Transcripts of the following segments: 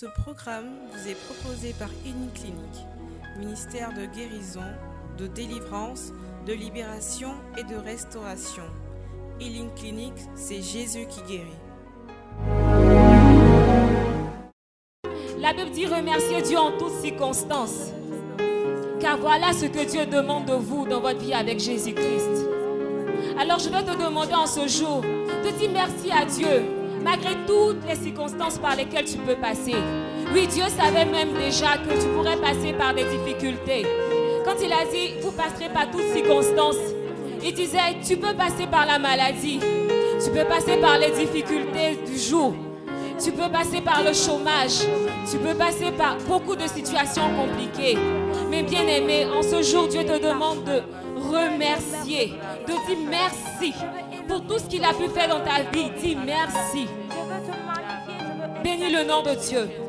Ce programme vous est proposé par Clinique, ministère de guérison, de délivrance, de libération et de restauration. Healing Clinic, c'est Jésus qui guérit. La Bible dit remercier Dieu en toutes circonstances. Car voilà ce que Dieu demande de vous dans votre vie avec Jésus-Christ. Alors je vais te demander en ce jour de dire merci à Dieu malgré toutes les circonstances par lesquelles tu peux passer. Oui, Dieu savait même déjà que tu pourrais passer par des difficultés. Quand il a dit, vous passerez par toutes circonstances, il disait, tu peux passer par la maladie, tu peux passer par les difficultés du jour, tu peux passer par le chômage, tu peux passer par beaucoup de situations compliquées. Mais bien aimé, en ce jour, Dieu te demande de remercier, de dire merci pour tout ce qu'il a pu faire dans ta vie. Dis merci. Bénis le nom de Dieu.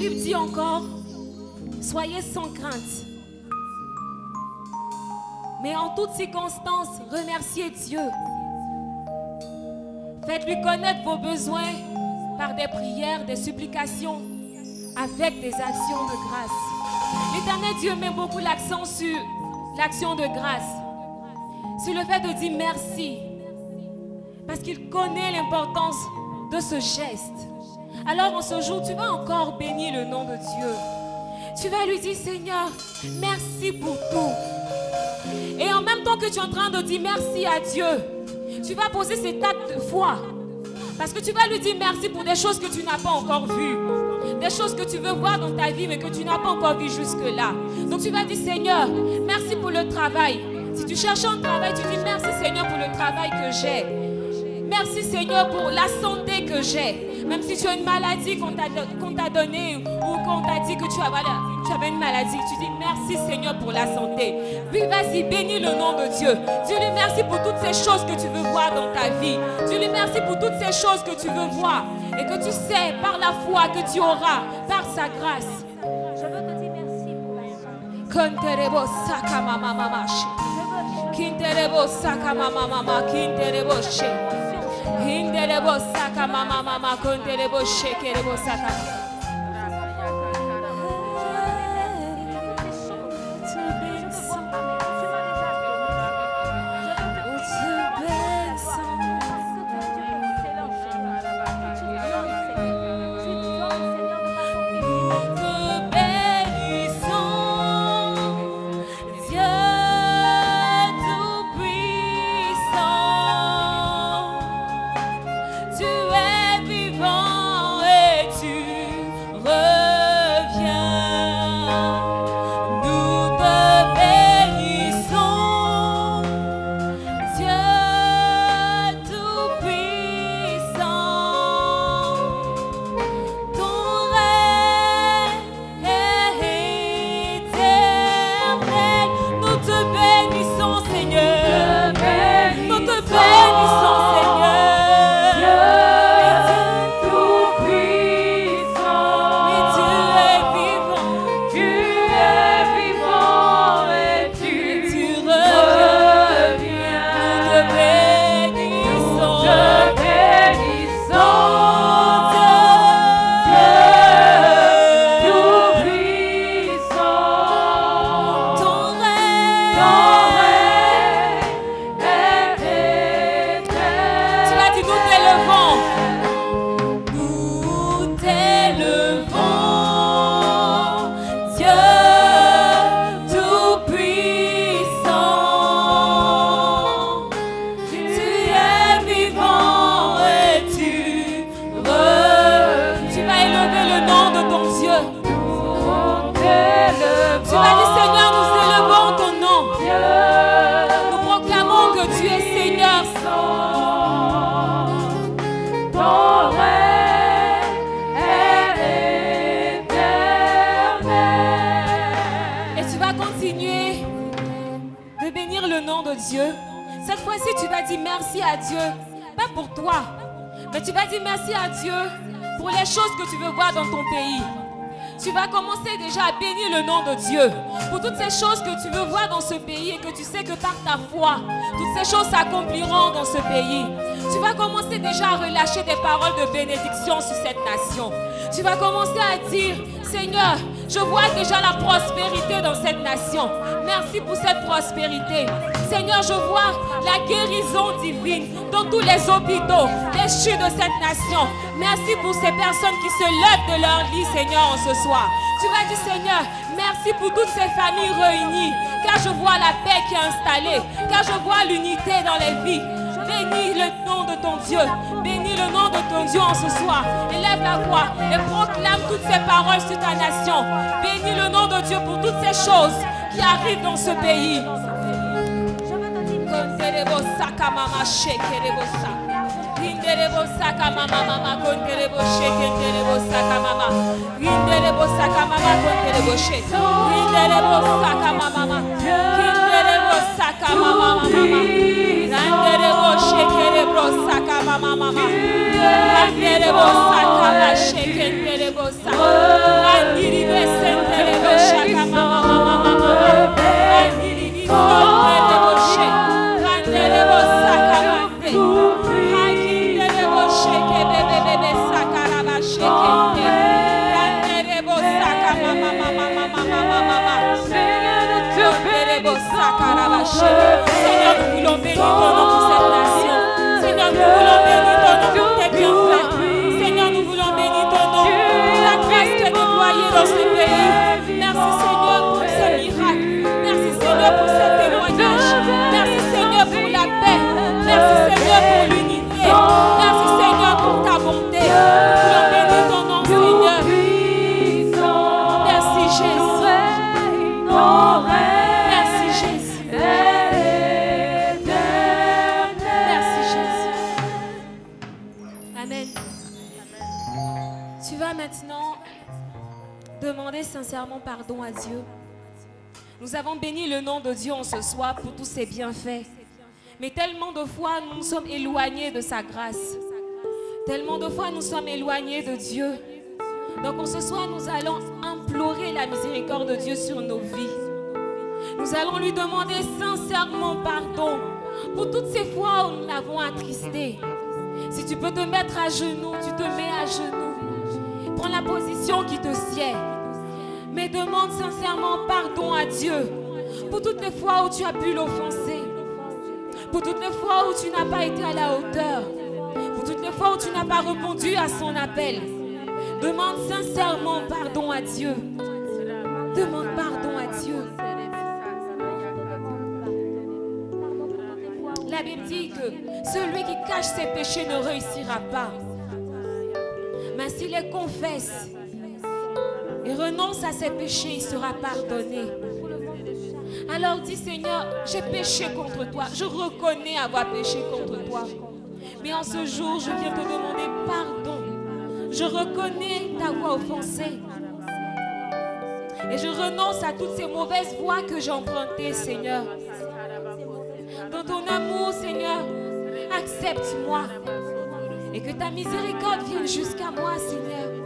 Bible dit encore, soyez sans crainte. Mais en toutes circonstances, remerciez Dieu. Faites-lui connaître vos besoins par des prières, des supplications, avec des actions de grâce. L'éternel Dieu met beaucoup l'accent sur l'action de grâce, sur le fait de dire merci, parce qu'il connaît l'importance de ce geste. Alors en ce jour, tu vas encore bénir le nom de Dieu. Tu vas lui dire, Seigneur, merci pour tout. Et en même temps que tu es en train de dire merci à Dieu, tu vas poser cet acte de foi. Parce que tu vas lui dire merci pour des choses que tu n'as pas encore vues. Des choses que tu veux voir dans ta vie, mais que tu n'as pas encore vues jusque-là. Donc tu vas dire, Seigneur, merci pour le travail. Si tu cherches un travail, tu dis merci Seigneur pour le travail que j'ai. Merci Seigneur pour la santé que j'ai. Même si tu as une maladie qu'on t'a donnée ou qu'on t'a dit que tu, avais une maladie, tu dis merci Seigneur pour la santé. Puis vas-y, bénis le nom de Dieu. Dis-lui merci pour toutes ces choses que tu veux voir dans ta vie. Dis-lui merci pour toutes ces choses que tu veux voir et que tu sais par la foi que tu auras, par sa grâce. Je veux te dire merci pour Hinderebo saka mama mama konderebo shekerebo saka. Seigneur, je vois déjà la prospérité dans cette nation. Merci pour cette prospérité. Seigneur, je vois la guérison divine dans tous les hôpitaux, les de cette nation. Merci pour ces personnes qui se lèvent de leur lit, Seigneur, en ce soir. Tu vas dire, Seigneur, merci pour toutes ces familles réunies, car je vois la paix qui est installée, car je vois l'unité dans les vies. Bénis le nom de ton Dieu. Ton Dieu en ce soir. Élève la voix et proclame toutes ces paroles sur ta nation. Bénis le nom de Dieu pour toutes ces choses qui arrivent dans ce pays. Seigneur, nous voulons bénir ton nom pour cette nation. Pardon à Dieu. Nous avons béni le nom de Dieu en ce soir pour tous ses bienfaits. Mais tellement de fois nous nous sommes éloignés de sa grâce. Tellement de fois nous sommes éloignés de Dieu. Donc en ce soir nous allons implorer la miséricorde de Dieu sur nos vies. Nous allons lui demander sincèrement pardon pour toutes ces fois où nous l'avons attristé. Si tu peux te mettre à genoux, tu te mets à genoux. Prends la position qui te sied. Mais demande sincèrement pardon à Dieu pour toutes les fois où tu as pu l'offenser. Pour toutes les fois où tu n'as pas été à la hauteur. Pour toutes les fois où tu n'as pas répondu à son appel. Demande sincèrement pardon à Dieu. Demande pardon à Dieu. La Bible dit que celui qui cache ses péchés ne réussira pas. Mais s'il les confesse renonce à ses péchés, il sera pardonné. Alors dis Seigneur, j'ai péché contre toi. Je reconnais avoir péché contre toi. Mais en ce jour, je viens te demander pardon. Je reconnais t'avoir offensé. Et je renonce à toutes ces mauvaises voies que j'ai empruntées, Seigneur. Dans ton amour, Seigneur, accepte-moi. Et que ta miséricorde vienne jusqu'à moi, Seigneur.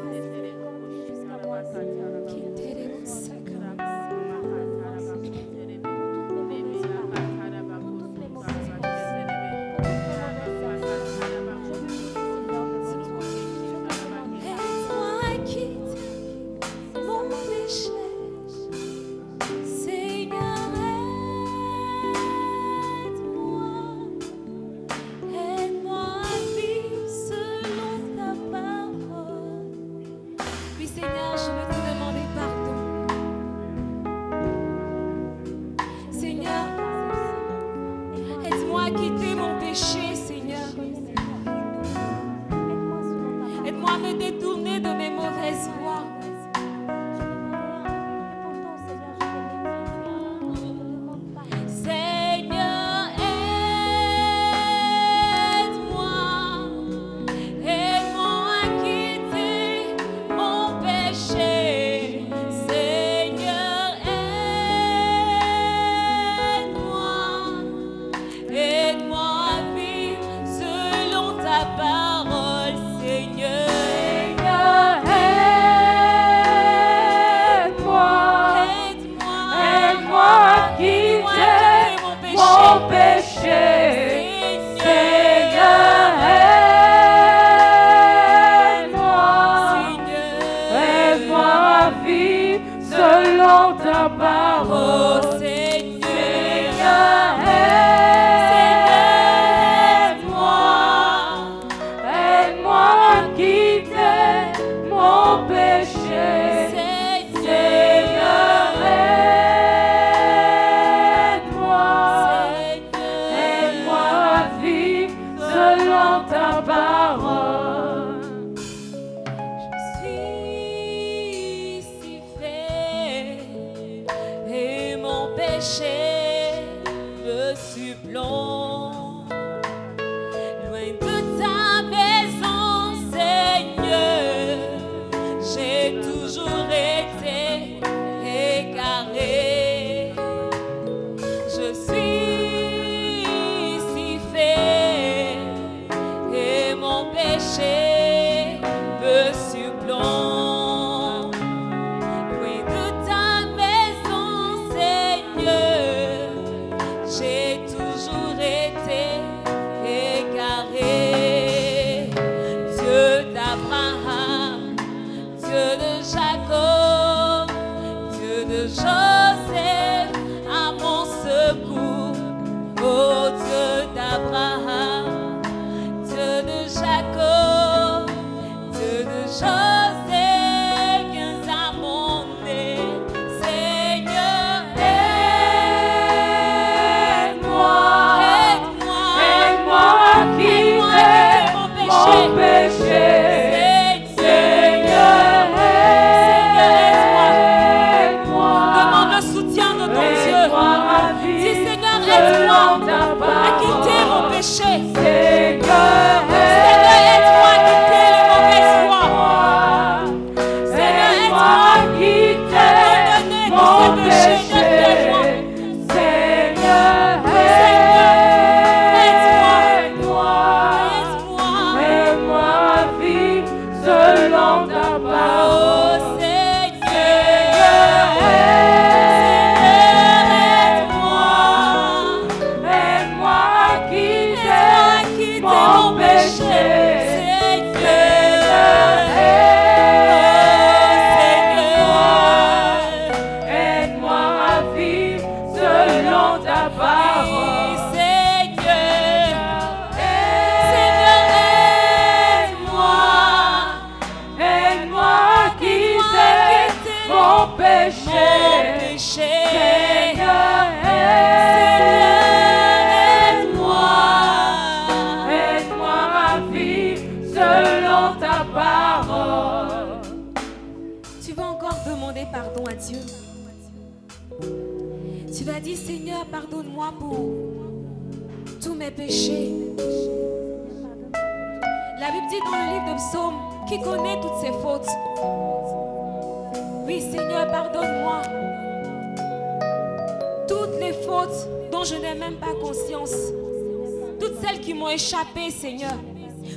Échappé, Seigneur.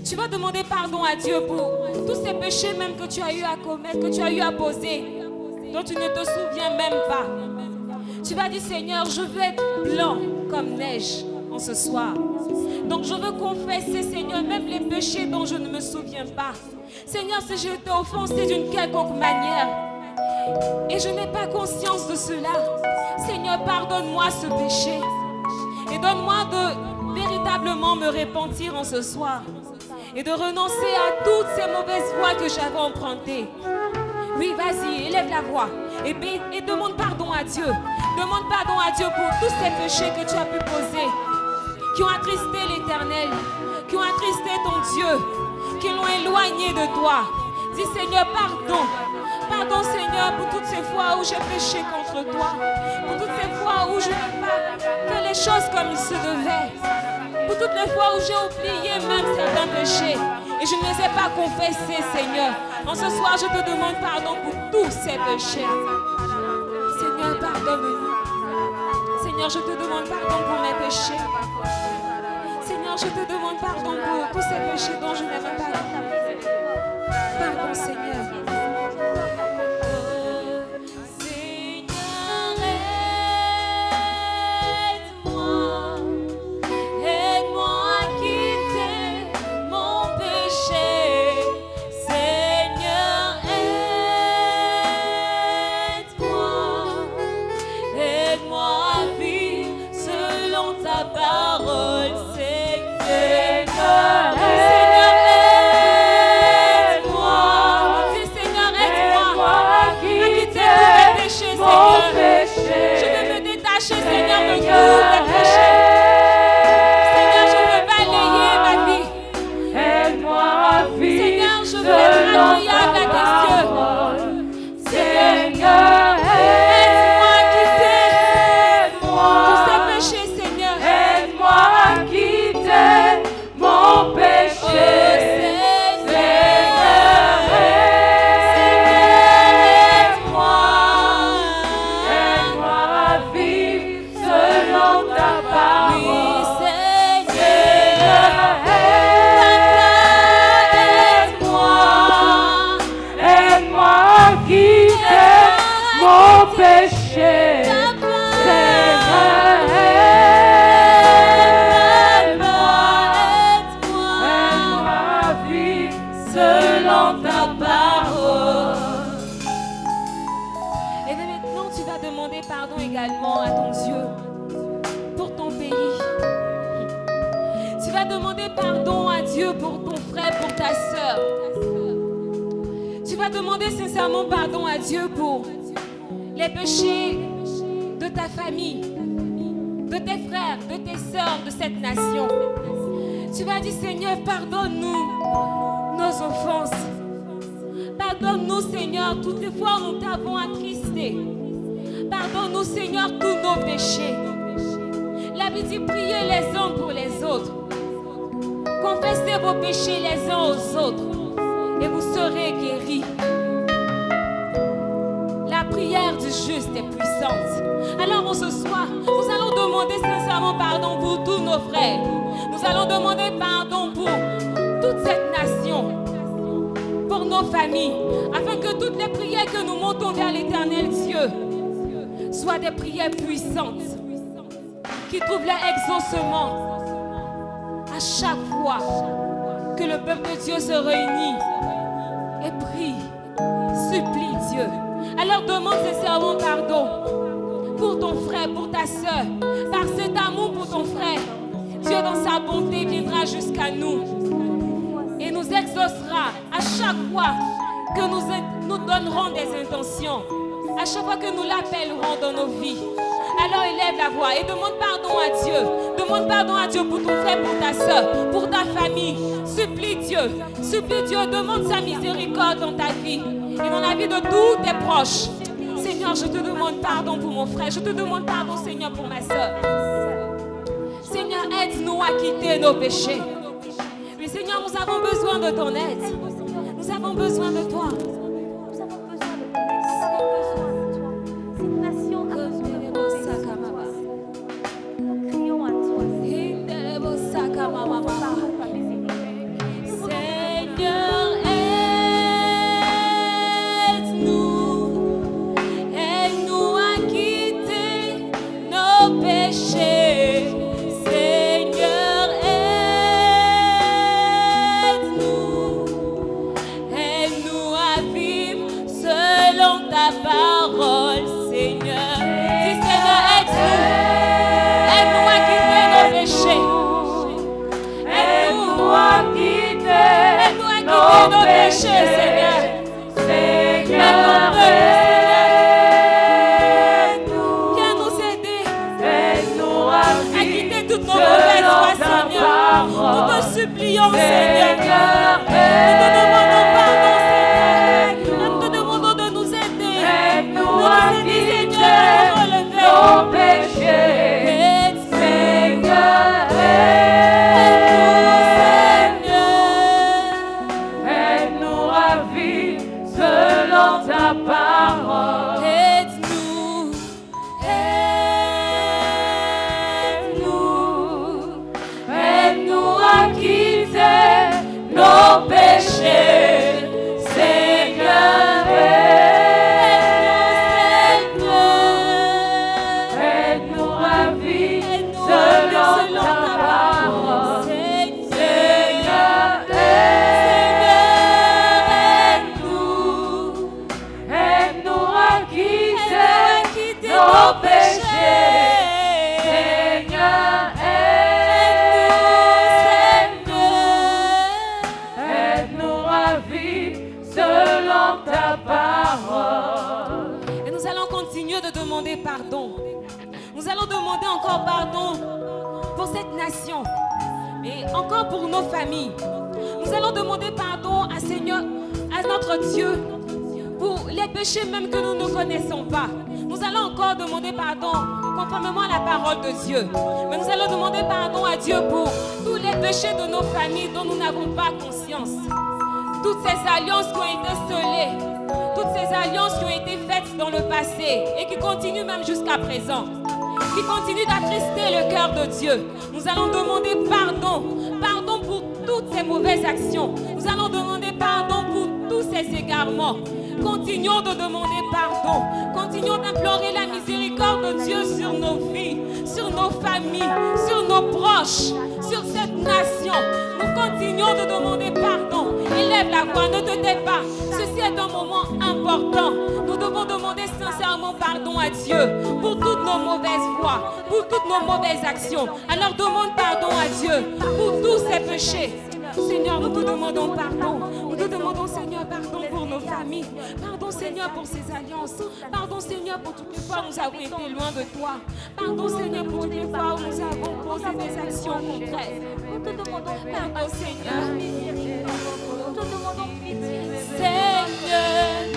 Tu vas demander pardon à Dieu pour tous ces péchés même que tu as eu à commettre, que tu as eu à poser, dont tu ne te souviens même pas. Tu vas dire, Seigneur, je veux être blanc comme neige en ce soir. Donc je veux confesser, Seigneur, même les péchés dont je ne me souviens pas. Seigneur, si je t'ai offensé d'une quelconque manière et je n'ai pas conscience de cela, Seigneur, pardonne-moi ce péché et donne-moi de me repentir en ce soir et de renoncer à toutes ces mauvaises voies que j'avais empruntées. Oui, vas-y, élève la voix et, et demande pardon à Dieu. Demande pardon à Dieu pour tous ces péchés que tu as pu poser qui ont attristé l'Éternel, qui ont attristé ton Dieu, qui l'ont éloigné de toi. Dis Seigneur, pardon. Pardon Seigneur pour toutes ces fois où j'ai péché contre toi, pour toutes ces fois où je n'ai pas fait les choses comme il se devait, pour toutes les fois où j'ai oublié même certains péchés et je ne les ai pas confessés Seigneur. En ce soir, je te demande pardon pour tous ces péchés. Seigneur, pardonne-nous. Seigneur, je te demande pardon pour mes péchés je te demande pardon pour tous ces péchés dont je n'ai pas Pardon, Seigneur. Seigneur, pardonne-nous nos offenses. Pardonne-nous, Seigneur, toutes les fois où nous t'avons attristé. Pardonne-nous, Seigneur, tous nos péchés. La Bible dit, priez les uns pour les autres. Confessez vos péchés les uns aux autres et vous serez guéris prière du juste est puissante. Alors ce soir, nous allons demander sincèrement pardon pour tous nos frères. Nous allons demander pardon pour toute cette nation, pour nos familles, afin que toutes les prières que nous montons vers l'éternel Dieu soient des prières puissantes, qui trouvent leur exaucement à chaque fois que le peuple de Dieu se réunit et prie, supplie Dieu. Alors demande sincèrement pardon pour ton frère, pour ta soeur. Par cet amour pour ton frère, Dieu dans sa bonté viendra jusqu'à nous et nous exaucera à chaque fois que nous, nous donnerons des intentions, à chaque fois que nous l'appellerons dans nos vies. Alors élève la voix et demande pardon à Dieu. Demande pardon à Dieu pour ton frère, pour ta soeur, pour ta famille. Supplie Dieu. Supplie Dieu. Demande sa miséricorde dans ta vie et dans la vie de tous tes proches Seigneur, je te demande pardon pour mon frère. Je te demande pardon, Seigneur, pour ma soeur. Aide-nous à quitter nos péchés. Mais Seigneur, nous avons besoin de ton aide. Nous avons besoin de toi. Nos familles. Nous allons demander pardon à Seigneur, à notre Dieu, pour les péchés même que nous ne connaissons pas. Nous allons encore demander pardon conformément à la parole de Dieu. Mais nous allons demander pardon à Dieu pour tous les péchés de nos familles dont nous n'avons pas conscience. Toutes ces alliances qui ont été scellées, toutes ces alliances qui ont été faites dans le passé et qui continuent même jusqu'à présent qui continue d'attrister le cœur de Dieu. Nous allons demander pardon, ces mauvaises actions. Nous allons demander pardon pour tous ces égarements. Continuons de demander pardon. Continuons d'implorer la miséricorde de Dieu sur nos vies, sur nos familles, sur nos proches, sur cette nation. Nous continuons de demander pardon. Élève la voix, ne te tais pas. Ceci est un moment important. Nous devons demander sincèrement pardon à Dieu pour toutes nos mauvaises voies, pour toutes nos mauvaises actions. Alors demande pardon à Dieu pour tous ces péchés. Seigneur, nous te demandons pardon. Nous te demandons, Seigneur, pardon pour nos familles. Pardon, Seigneur, pour ces alliances. Pardon, Seigneur, pour toutes les fois où nous avons été loin de toi. Pardon, Seigneur, pour toutes les fois où nous avons posé des actions contraires. Nous te demandons Pardon, Seigneur. Nous te demandons pitié. Seigneur,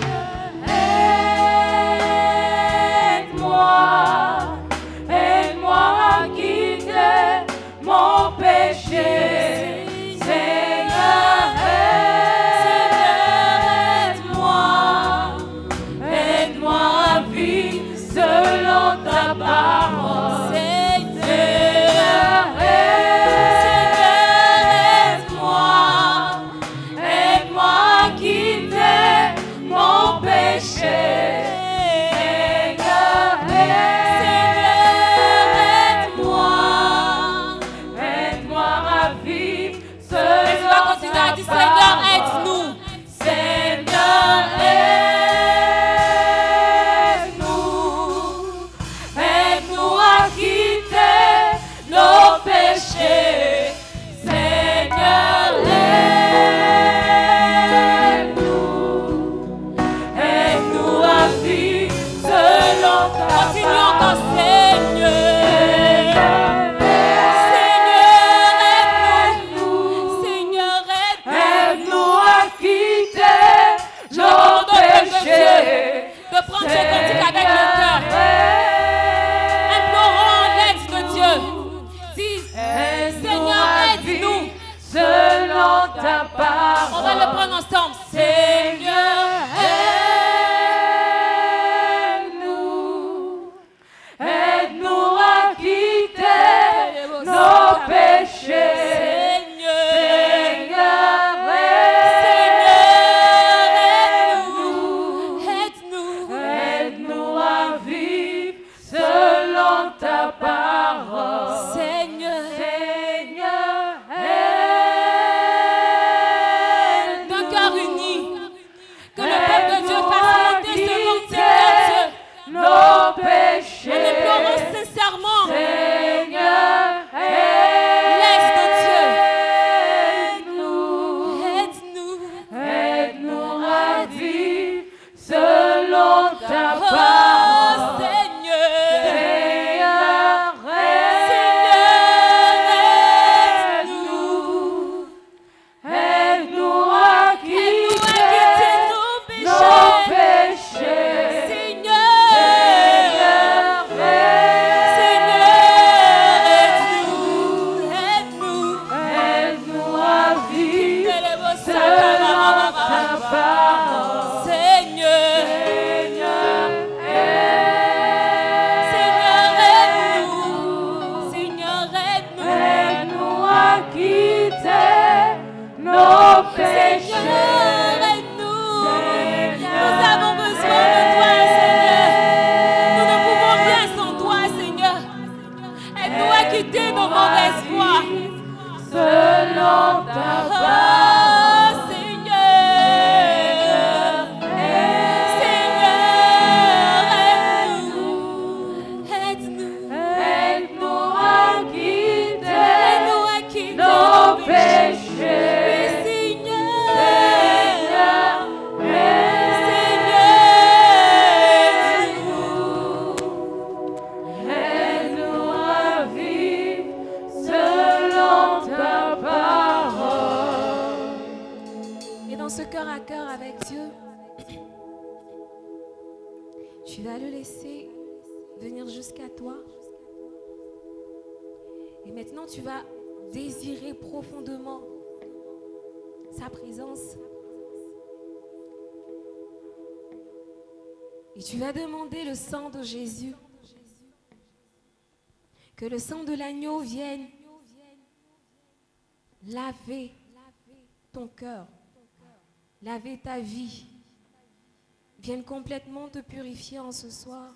complètement te purifier en ce soir.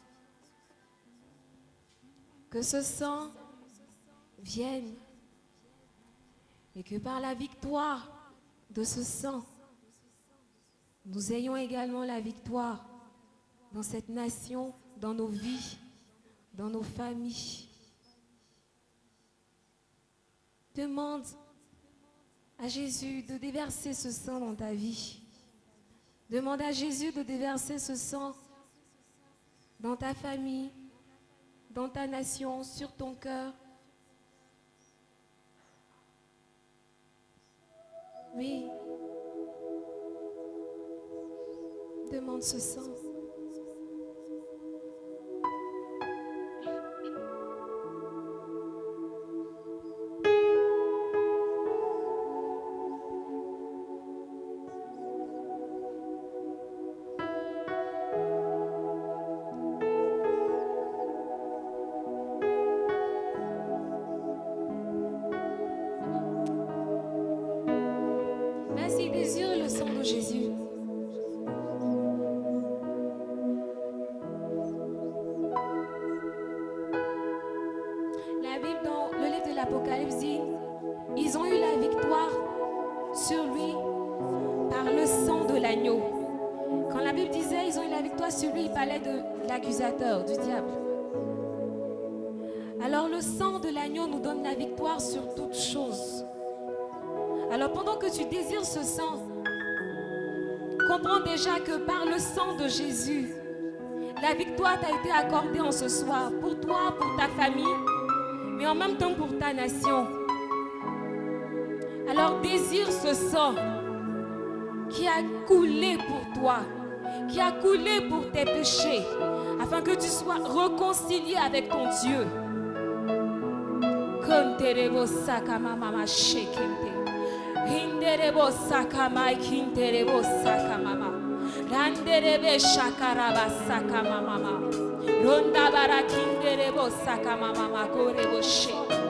Que ce sang vienne et que par la victoire de ce sang, nous ayons également la victoire dans cette nation, dans nos vies, dans nos familles. Demande à Jésus de déverser ce sang dans ta vie. Demande à Jésus de déverser ce sang dans ta famille, dans ta nation, sur ton cœur. Oui. Demande ce sang. De l'agneau nous donne la victoire sur toute chose. Alors pendant que tu désires ce sang, comprends déjà que par le sang de Jésus, la victoire t'a été accordée en ce soir pour toi, pour ta famille, mais en même temps pour ta nation. Alors désire ce sang qui a coulé pour toi, qui a coulé pour tes péchés, afin que tu sois réconcilié avec ton Dieu. Sonterebo sakama mama shekente. Hinderebo sakama kinterebo sakama mama. Randerebe shakaraba sakama. Ronda bara kinderebo sakama mama korebo shekente.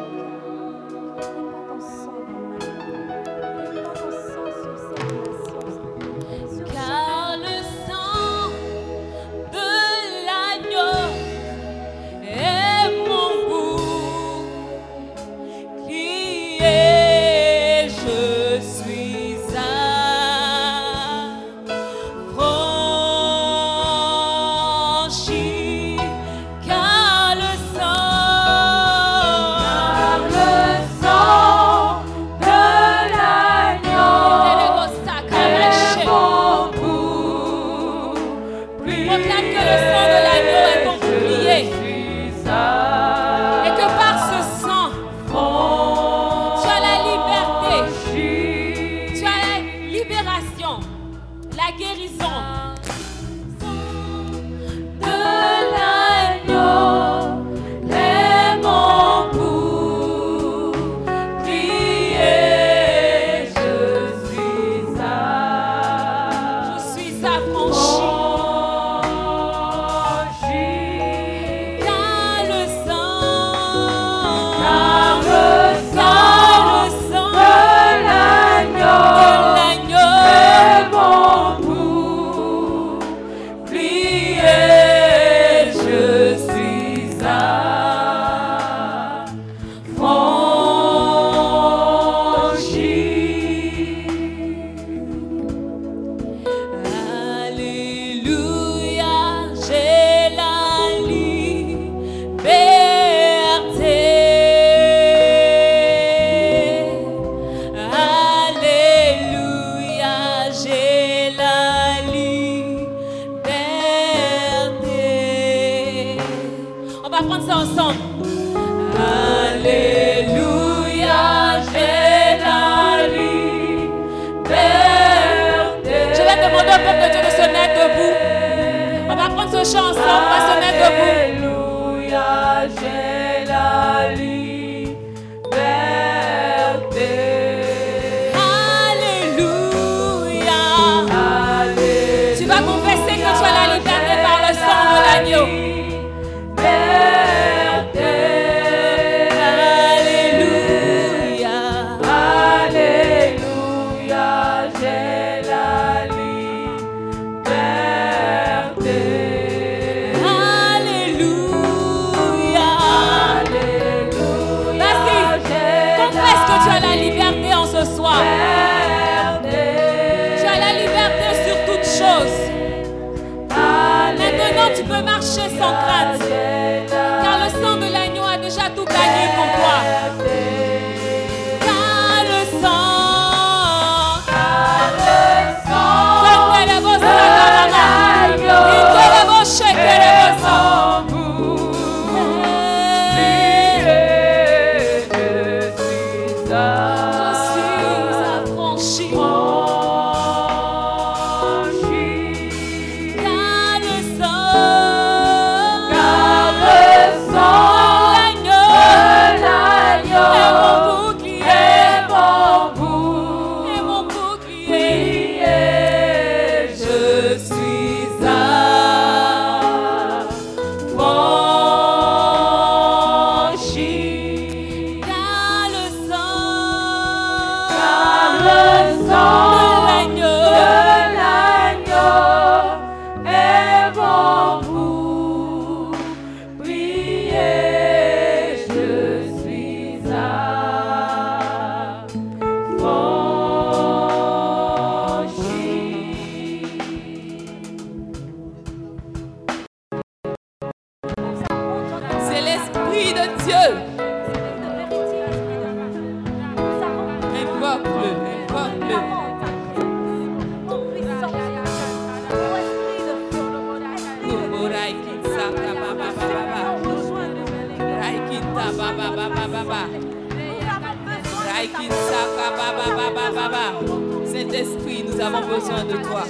Saint-Esprit, nous avons besoin de toi.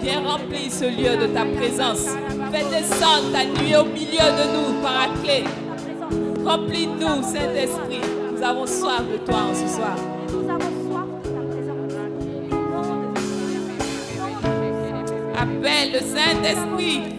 Viens remplir ce lieu de ta présence. Fais descendre ta nuit au milieu de nous, paraclet. Remplis-nous, Saint-Esprit. Nous avons soif de toi en ce soir. Appelle le Saint-Esprit.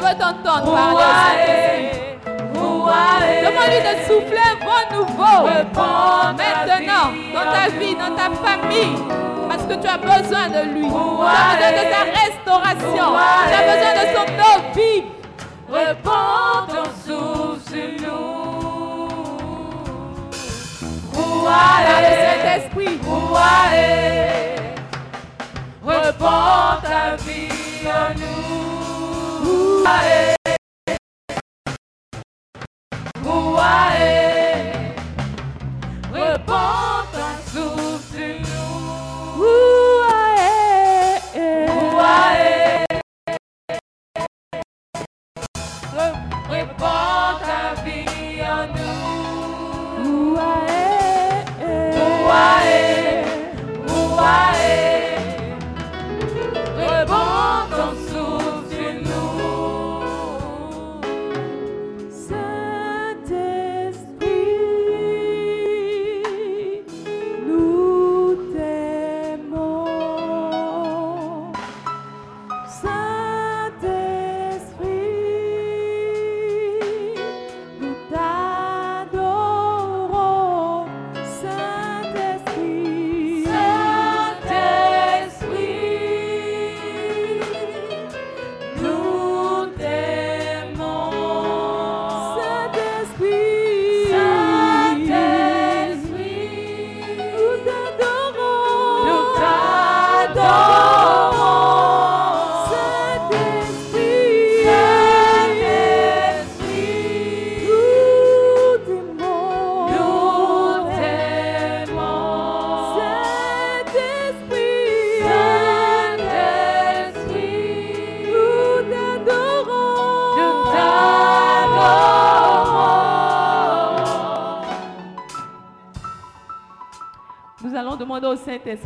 Vie. veux t'entendre parler. Demande-lui de souffler un vent nouveau. Maintenant, dans ta vie, dans ta famille. Parce que tu as besoin de lui. Tu as besoin de sa restauration. Tu as besoin de son eau vive. Repends ton souffle sur nous. Par le Saint-Esprit. Repends ta vie en nous. mare. Guare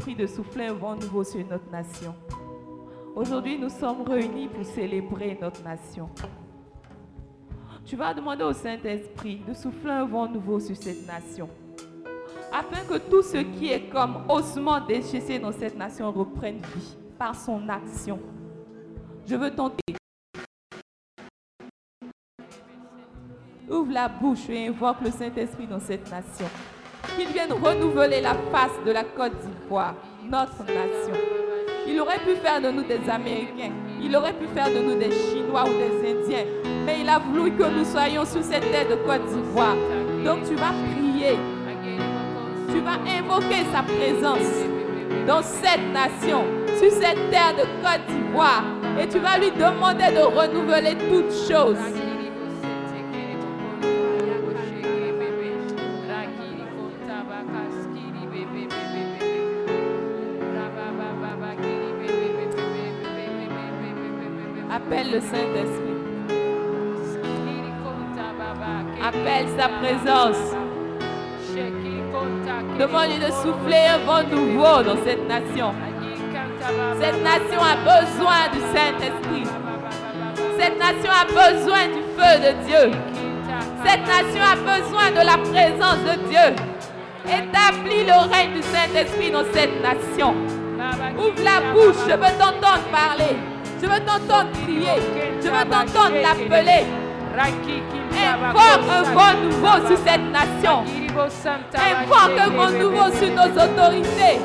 De souffler un vent nouveau sur notre nation. Aujourd'hui, nous sommes réunis pour célébrer notre nation. Tu vas demander au Saint-Esprit de souffler un vent nouveau sur cette nation. Afin que tout ce qui est comme osement déchaissé dans cette nation reprenne vie par son action. Je veux tenter. Ouvre la bouche et invoque le Saint-Esprit dans cette nation. Qu'il vienne renouveler la face de la Côte d'Ivoire, notre nation. Il aurait pu faire de nous des Américains, il aurait pu faire de nous des Chinois ou des Indiens, mais il a voulu que nous soyons sous cette terre de Côte d'Ivoire. Donc tu vas prier, tu vas invoquer sa présence dans cette nation, sur cette terre de Côte d'Ivoire, et tu vas lui demander de renouveler toutes choses. Appelle le Saint-Esprit. Appelle sa présence. Demande-lui de souffler un vent nouveau dans cette nation. Cette nation a besoin du Saint-Esprit. Cette nation a besoin du feu de Dieu. Cette nation a besoin de la présence de Dieu. Établis le règne du Saint-Esprit dans cette nation. Ouvre la bouche, je veux t'entendre parler. Je veux t'entendre crier. Je veux t'entendre l'appeler. Invoque un vent nouveau sur cette nation. Invoque un vent nouveau sur nos autorités.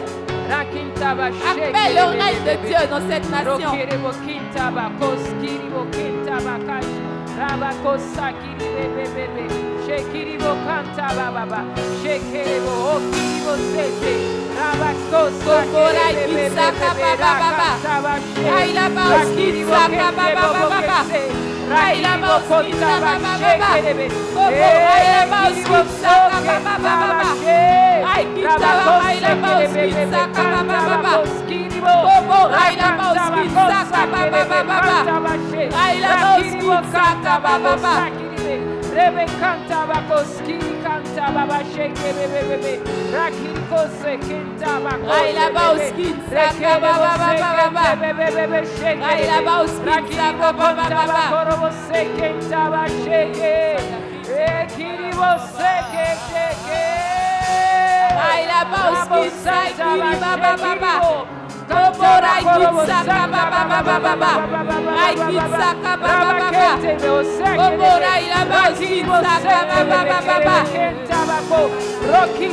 Appelle le règne de Dieu dans cette nation. Shekiribo canta baba, Shekiribo okiribo sete, rabakoso kora ibisaka baba baba, aila bausaka baba baba baba, aila bausaka baba baba, aila bausaka baba baba baba, aikita aila bausaka baba baba. Bobo, Aila Mouse, Saka, Baba, Baba, Aila Mouse, Saka, Baba, Baba. Rebe canta bakoski canta baba shake bebe bebe rakiri kose kenta bako Aila bauski saka baba baba baba. bebe bebe shake Aila bauski saka baba baba. korobo se kenta ba shake ekiri bo se ke ke ke Aila bauski saka baba baba.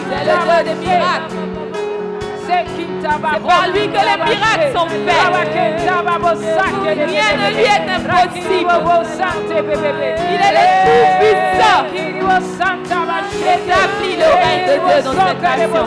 C'est le Dieu des miracles. C'est par lui que les miracles sont faits. Rien ne lui est impossible. Il est le tout-puissant. Établis le règne de Dieu dans cette nation.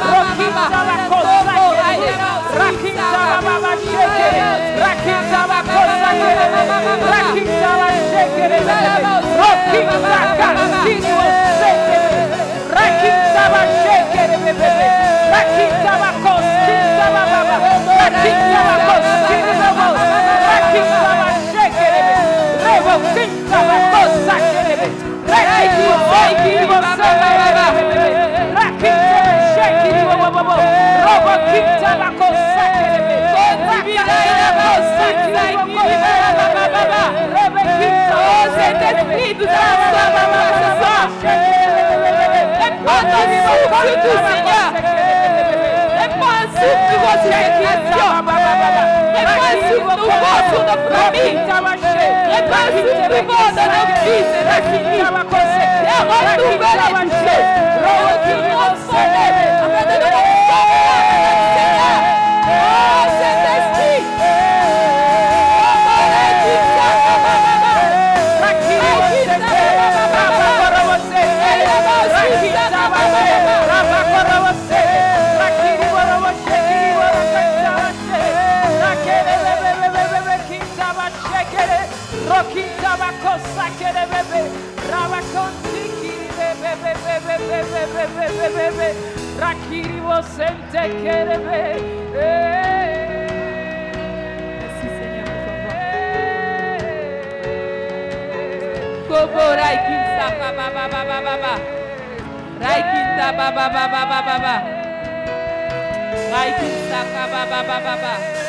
Rokinda bakosa kere, rakinda baba şekere, rakinda bakosa kere, rakinda baba şekere, rokinda kasino sekere, rakinda baba şekere bebebe, rakinda bakosinda baba, rakinda bakosinda baba, rakinda baba şekere, revokinda bakosa kere, rakinda bakosa kere, un souffle nouveau sur cette nation. Répands un souffle nouveau sur nos familles. Répands un souffle nouveau dans nos vies, Seigneur. Et renouvelle les choses. Renouvelle afin Rakiri sente kerebe. Merci Seigneur pour. Kobo Raikinsa ba ba ba ba ba ba ba. Raikinsa ba ba ba ba ba ba ba. Ka ba ba ba ba ba.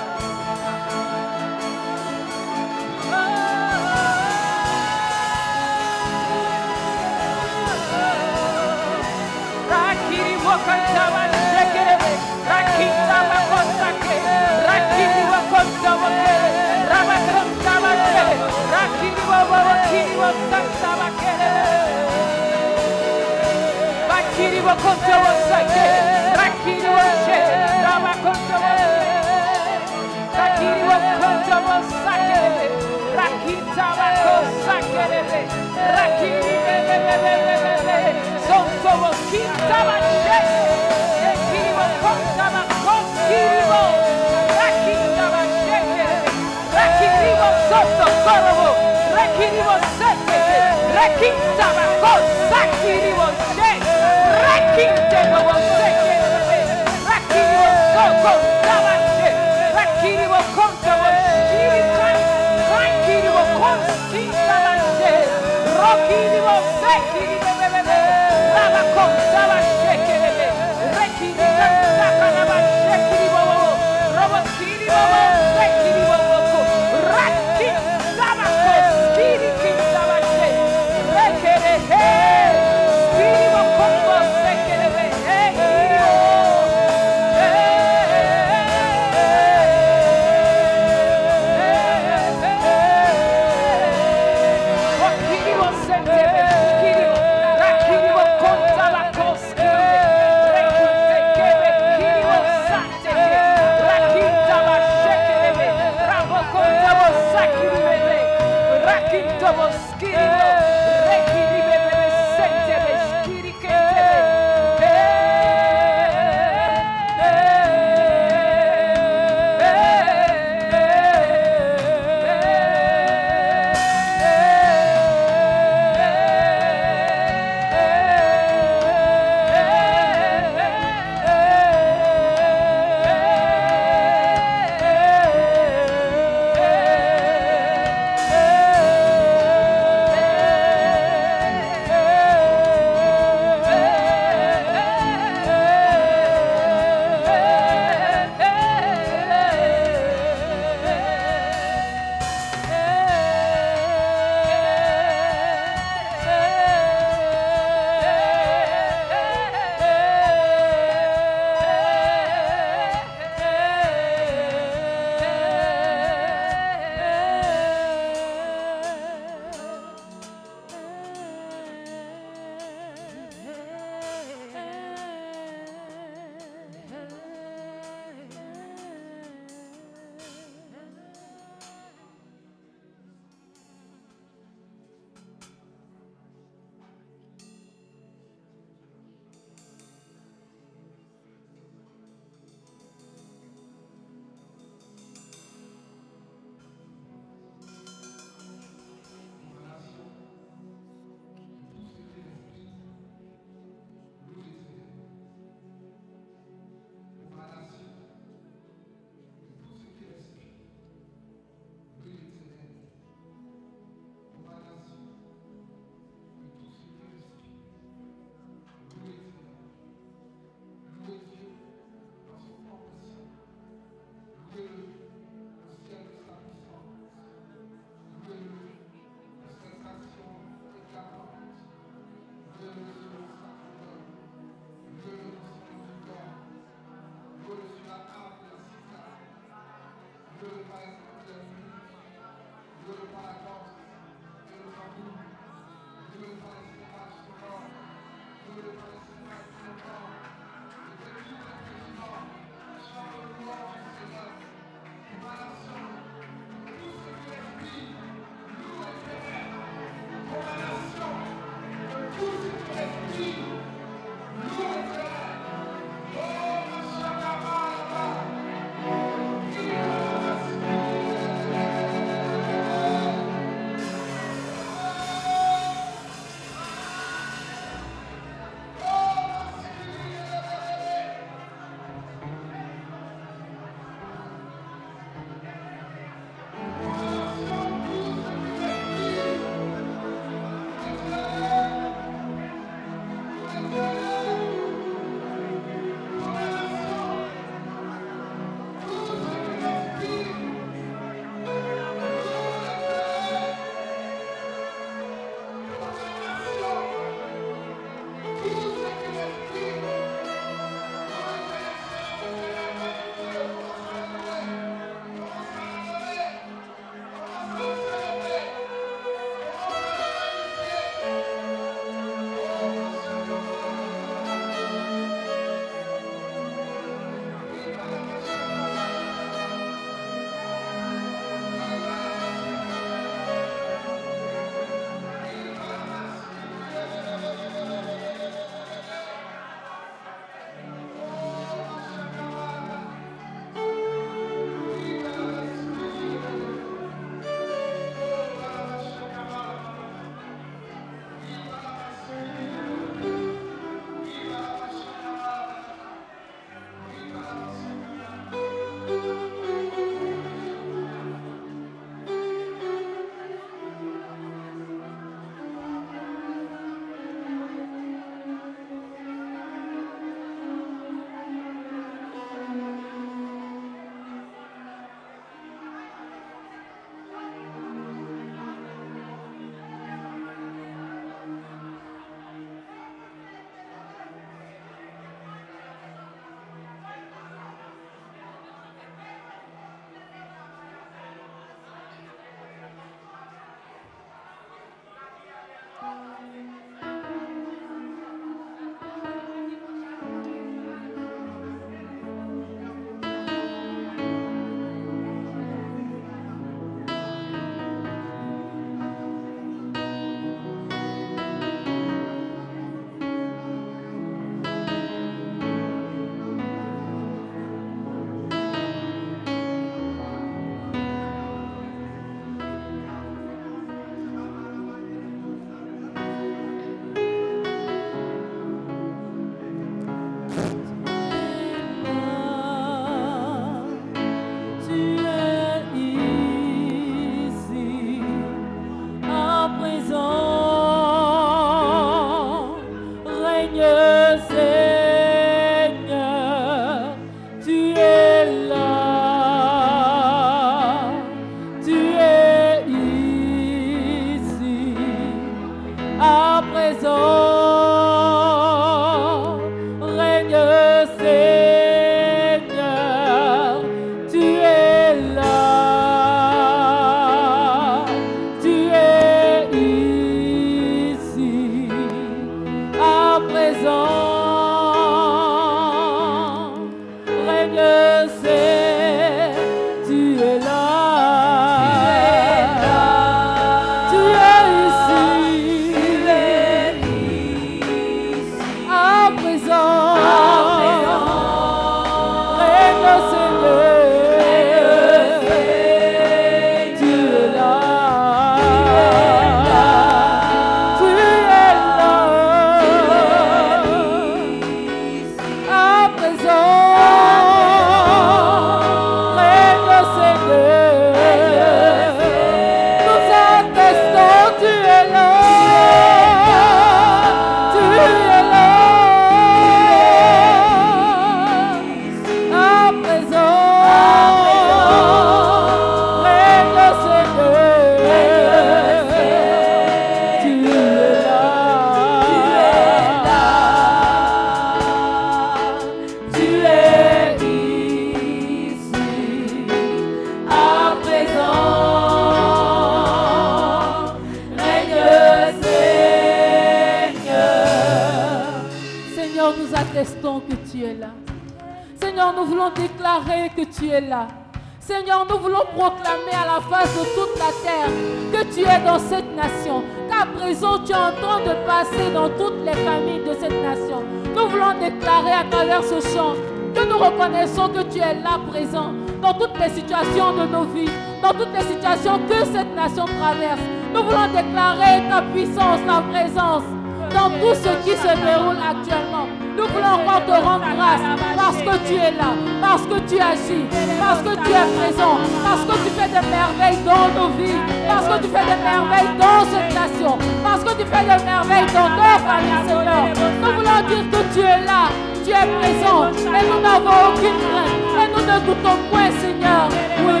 Travers ce chant que nous reconnaissons que tu es là présent dans toutes les situations de nos vies, dans toutes les situations que cette nation traverse. Nous voulons déclarer ta puissance, ta présence dans tout ce qui se déroule actuellement. Nous voulons encore te rendre grâce parce que tu es là, parce que tu agis, parce que tu es présent, parce que tu fais des merveilles dans nos vies, parce que tu fais des merveilles dans cette nation, parce que tu fais des merveilles dans nos familles, Seigneur. Nous voulons dire que tu es là, tu es présent et nous n'avons aucune crainte et nous ne doutons point, Seigneur. Oui,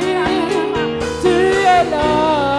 tu es là.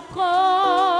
Le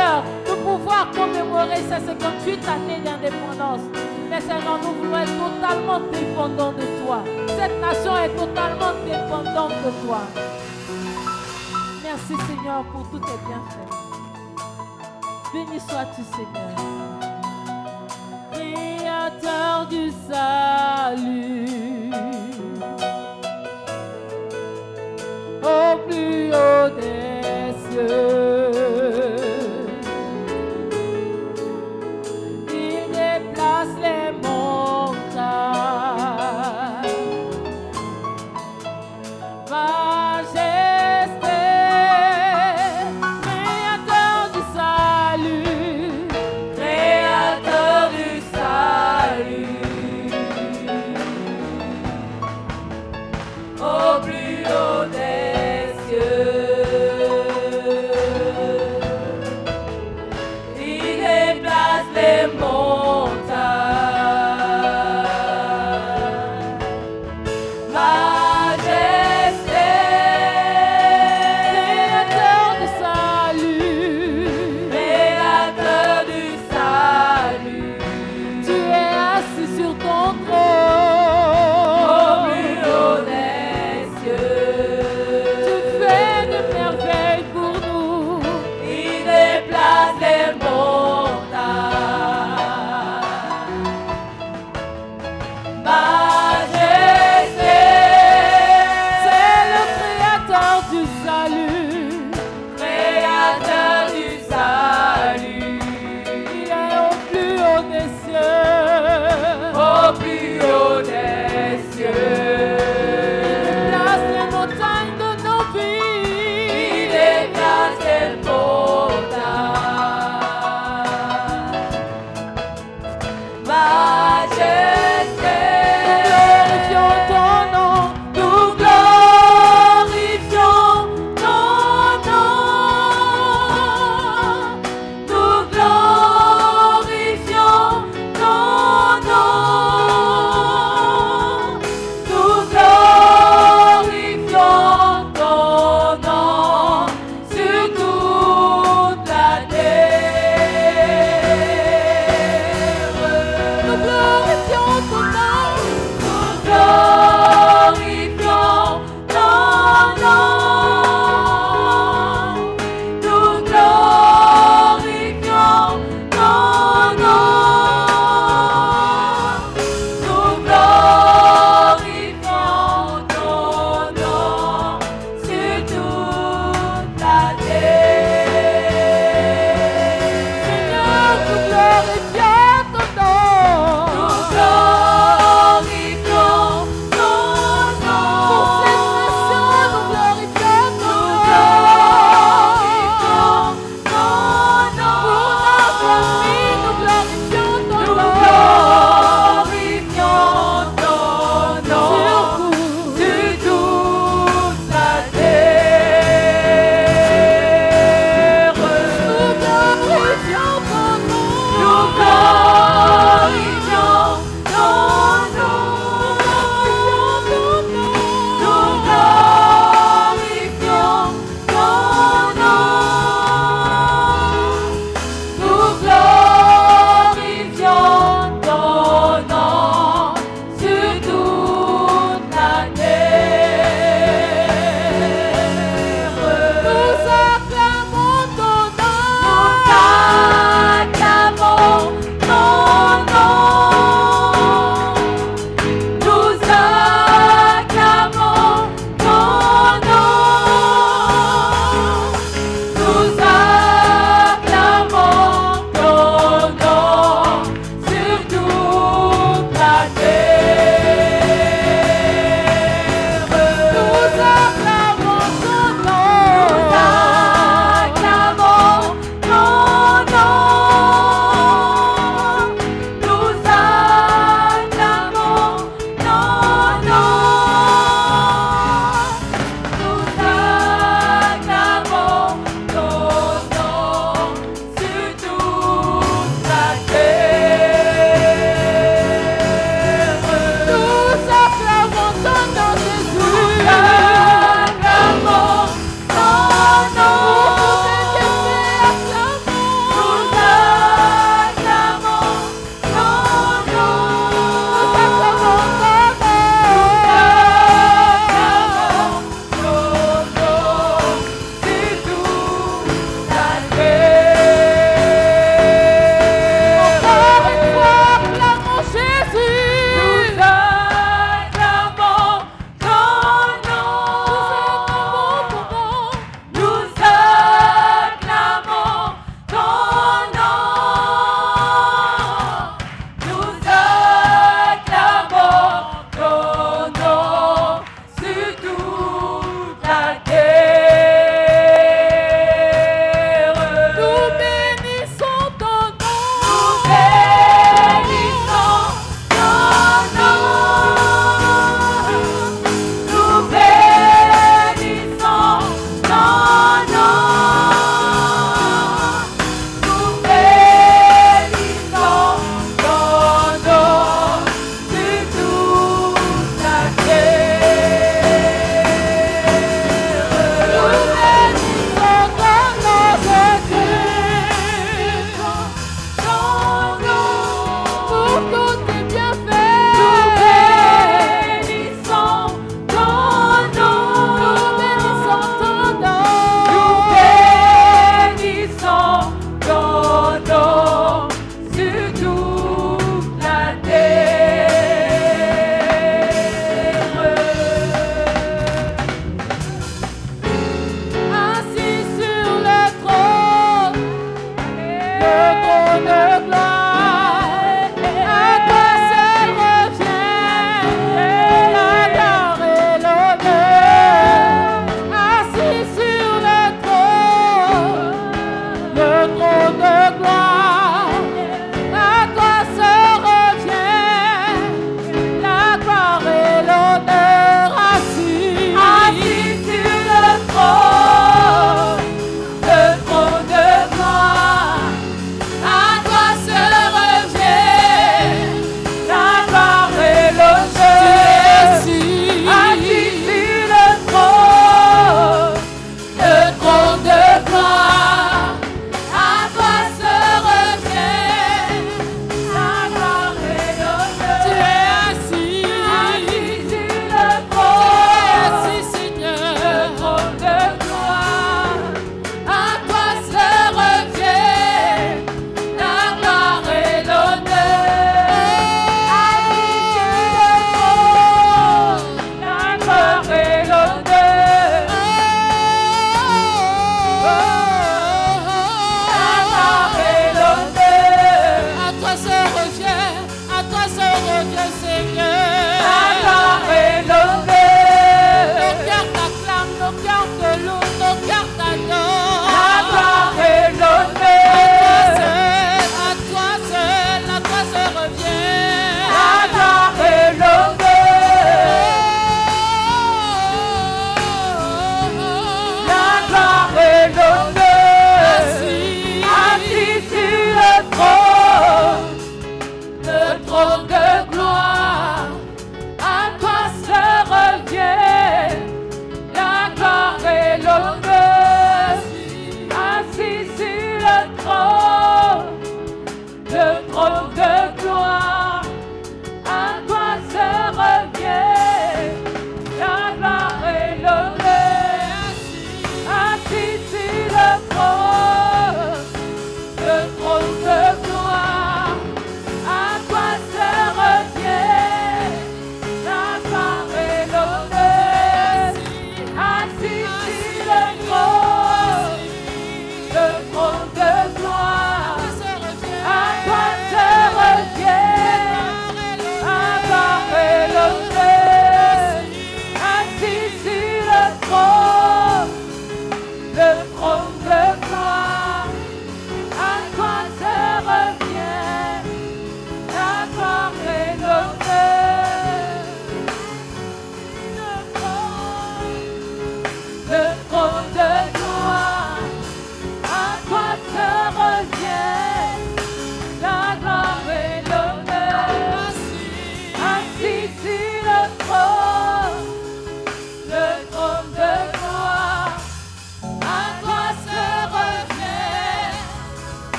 cœur de pouvoir commémorer ces 58 années d'indépendance. Mais Seigneur, nous voulons être totalement dépendants de toi. Cette nation est totalement dépendante de toi. Merci Seigneur pour tout tes bienfaits. Béni sois-tu Seigneur. Créateur du salut. Au plus haut des cieux.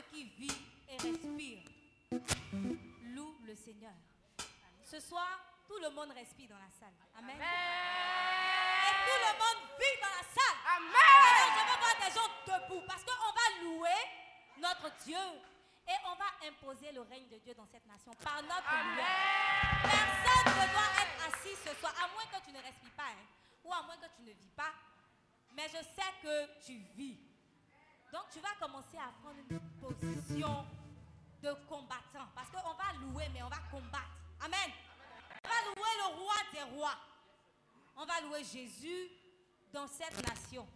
Ce qui vit et respire loue le Seigneur. Ce soir, tout le monde respire dans la salle. Amen. Et tout le monde vit dans la salle. Alors, je veux voir des gens debout parce qu'on va louer notre Dieu et on va imposer le règne de Dieu dans cette nation par notre lumière. Personne ne doit être assis ce soir, à moins que tu ne respires pas, hein, ou à moins que tu ne vis pas. Mais je sais que tu vis. Donc tu vas commencer à prendre une position de combattant. Parce qu'on va louer, mais on va combattre. Amen. On va louer le roi des rois. On va louer Jésus dans cette nation.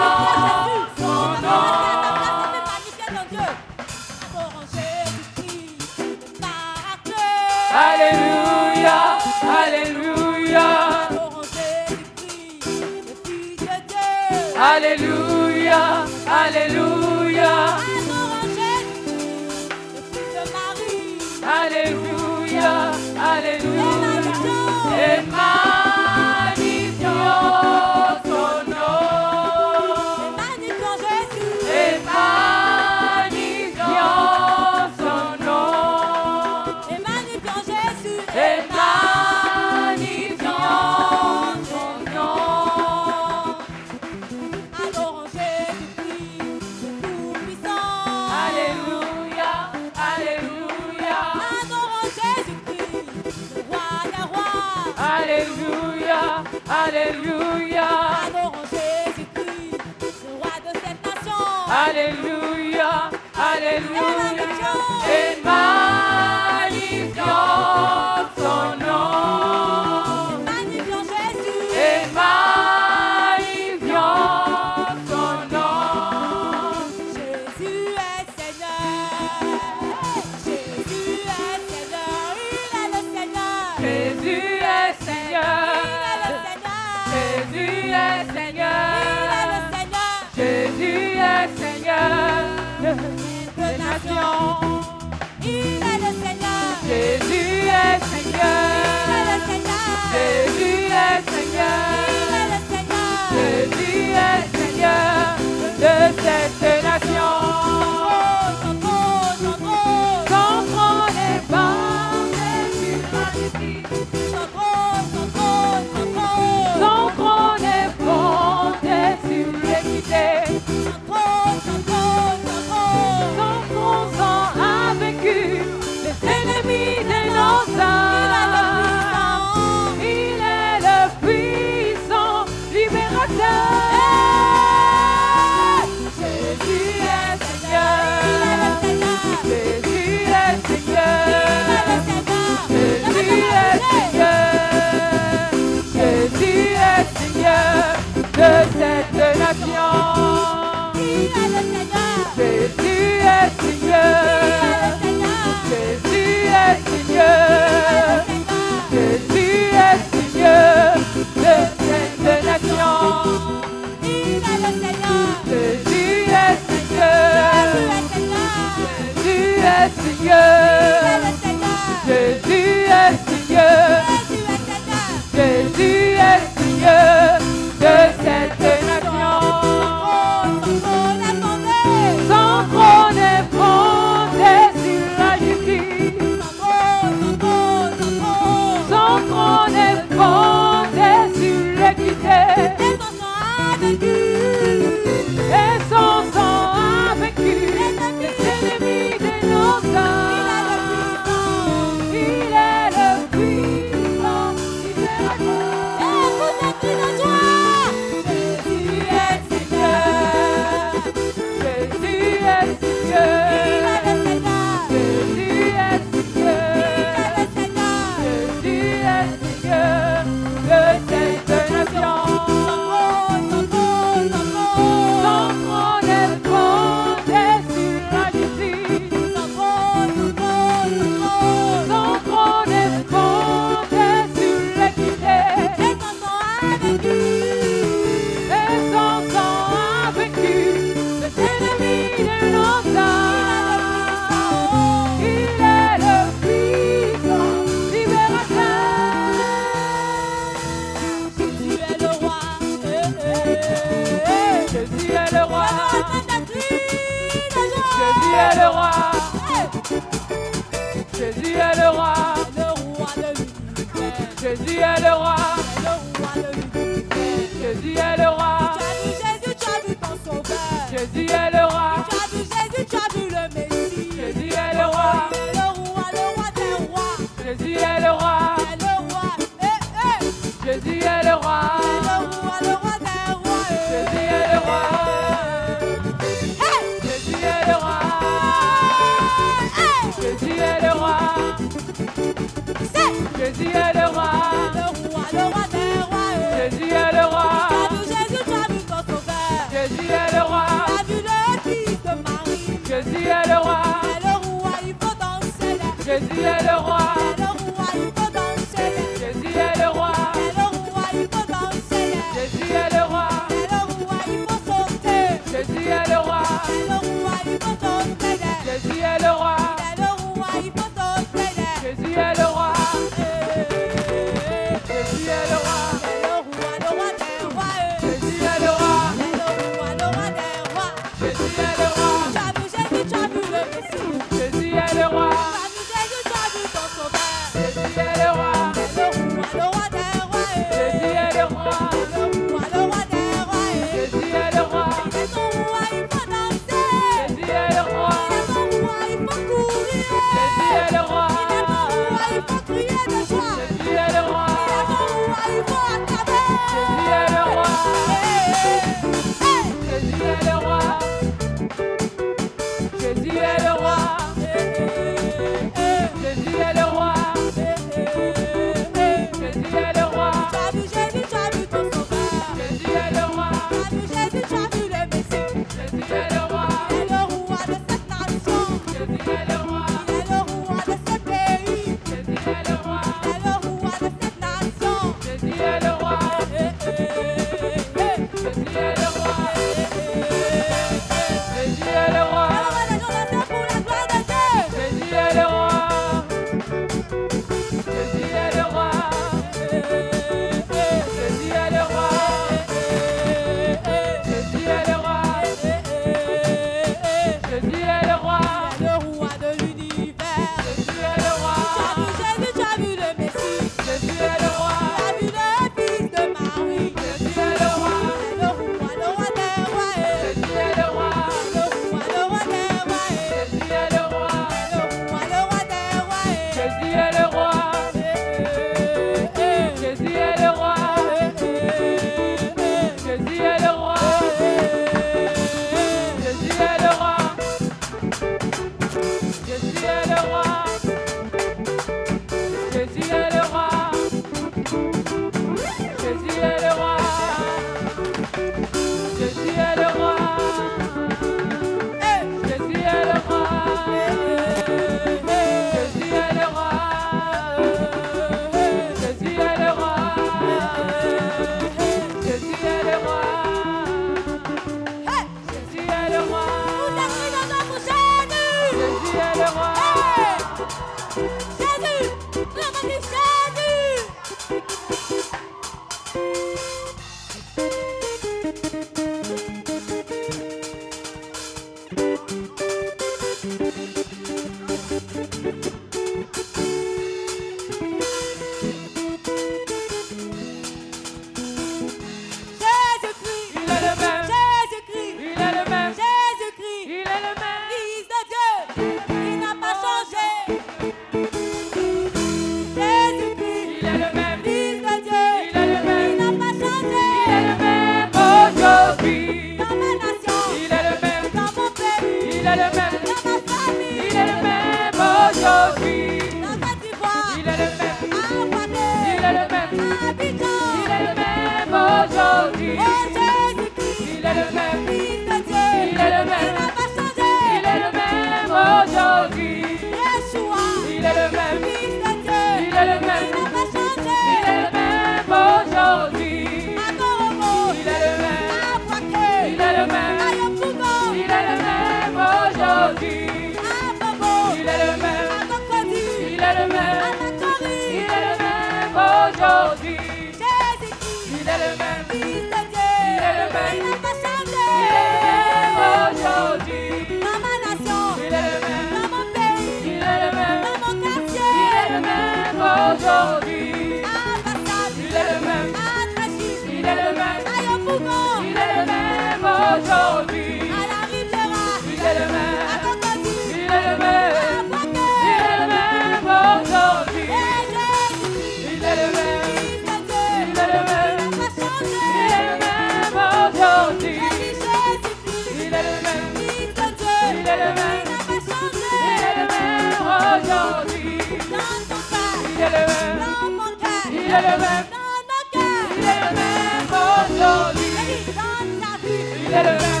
Vie, Il est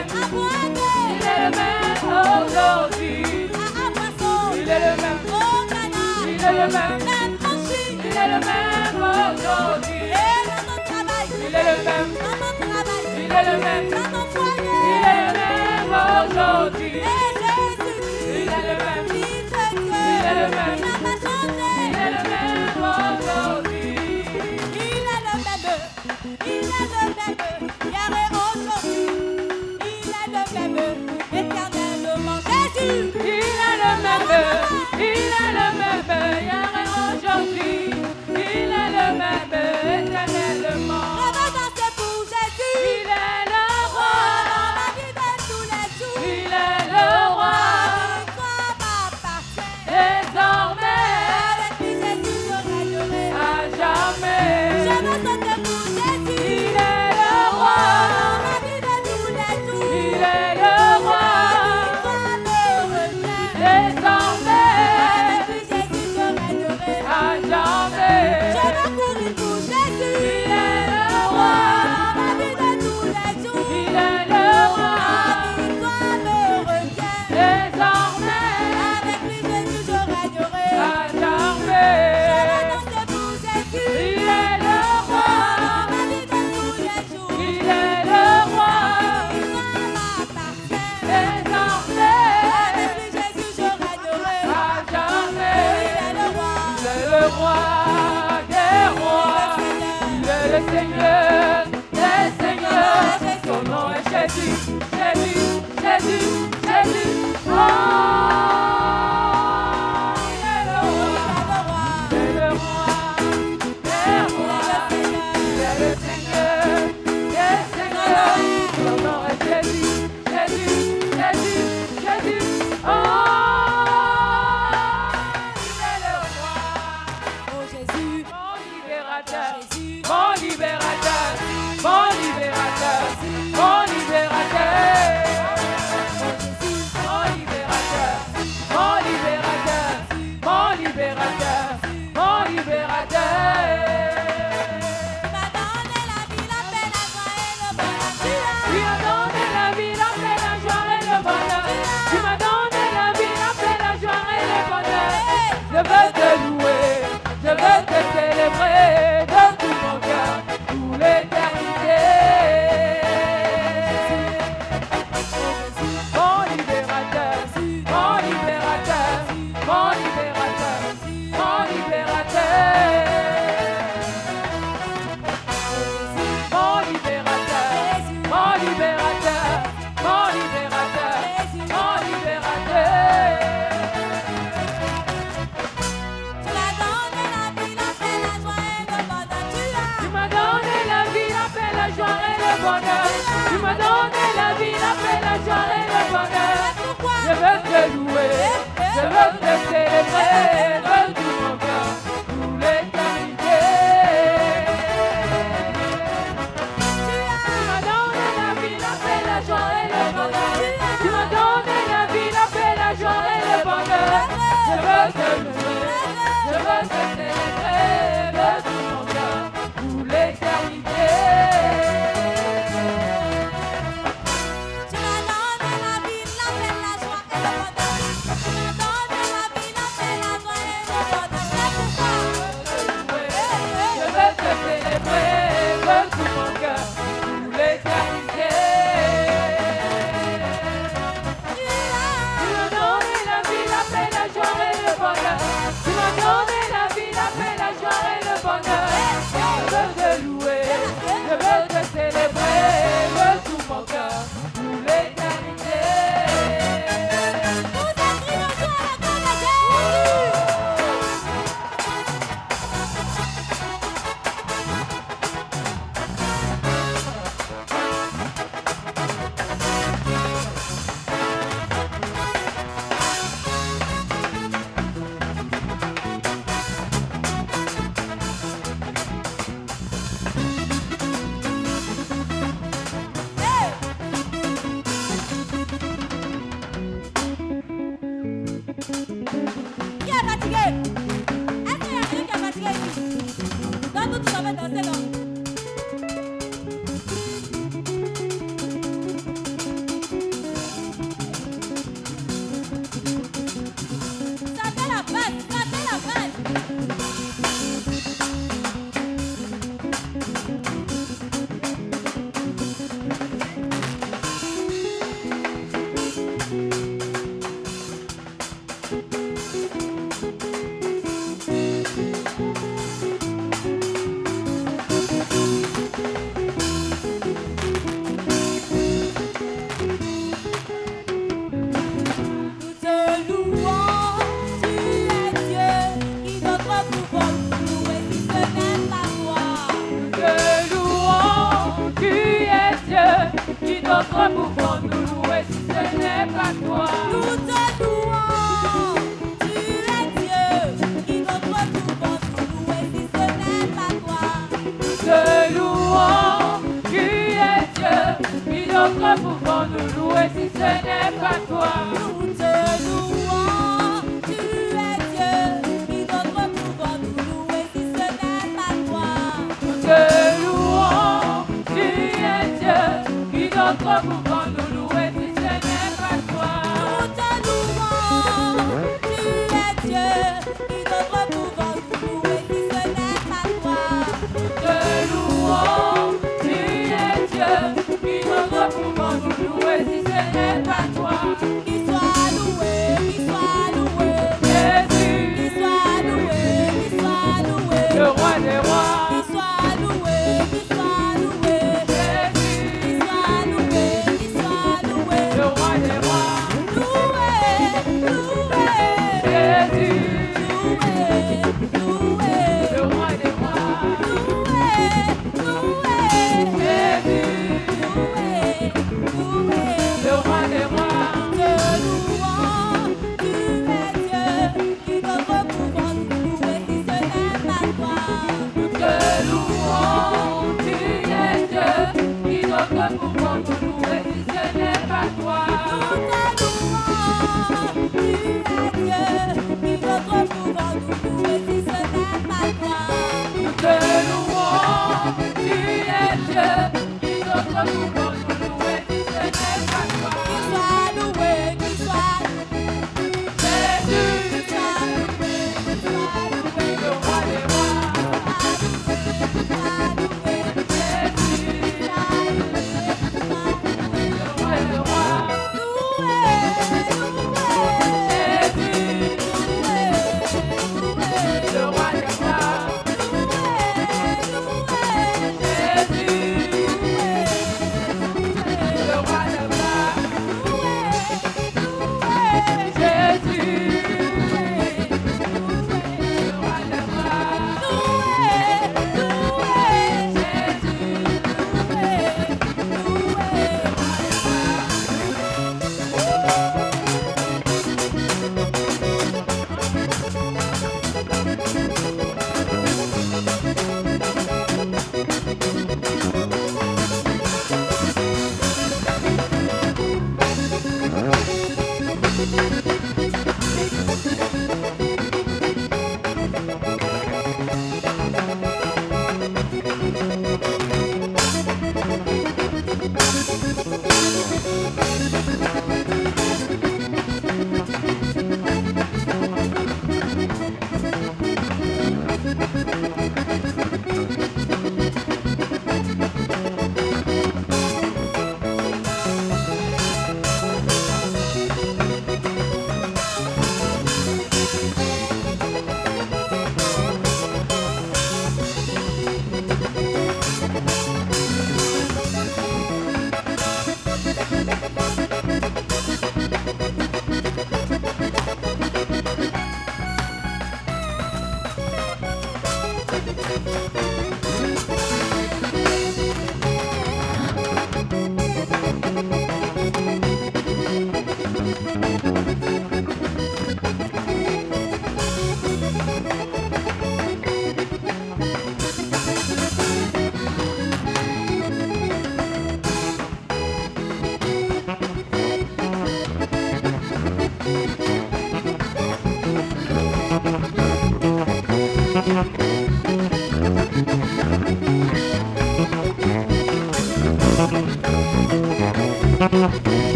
Il est le même.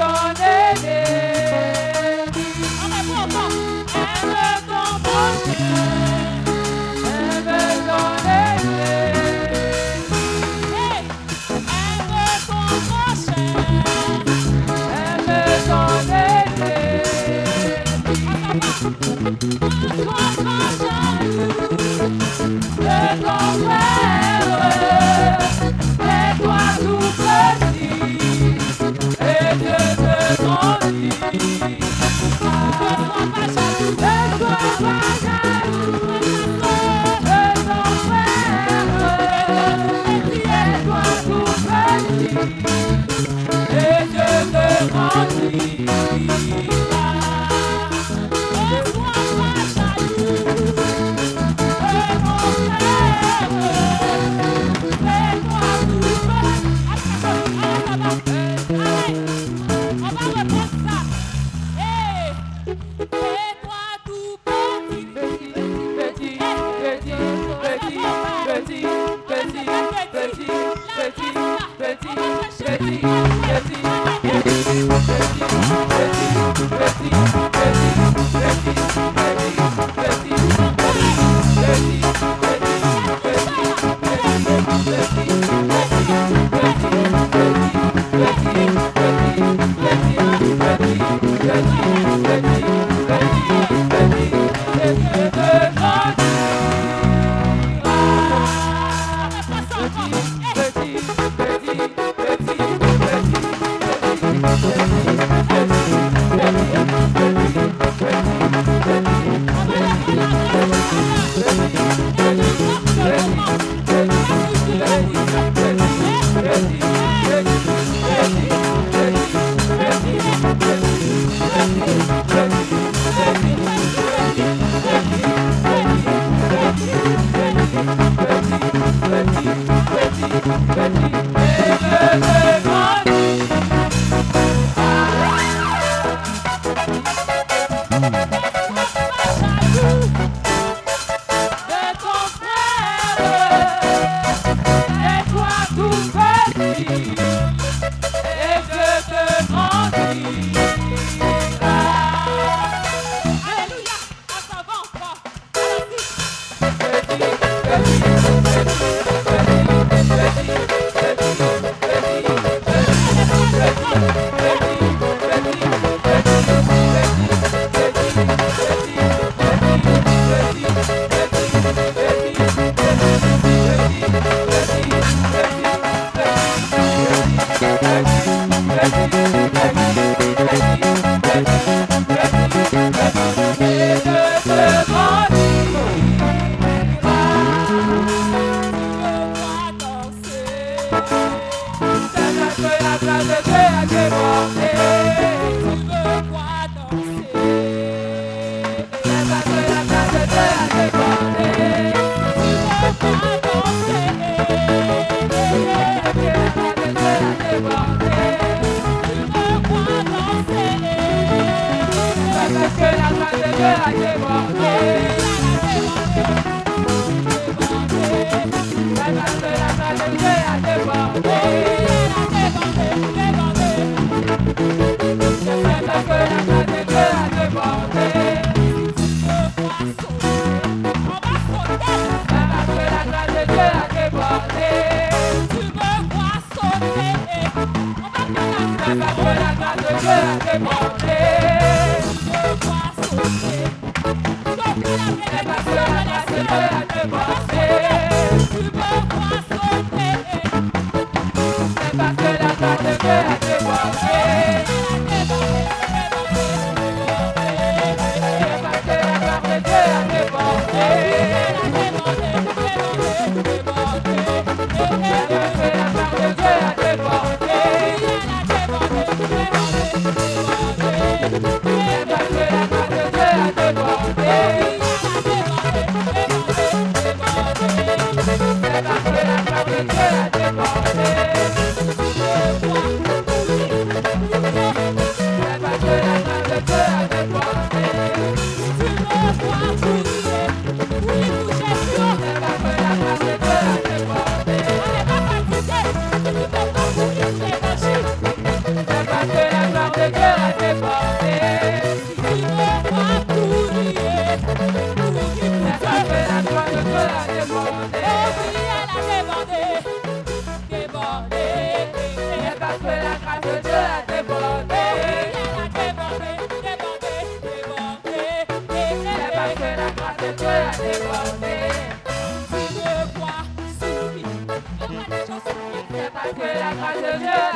on Dieu.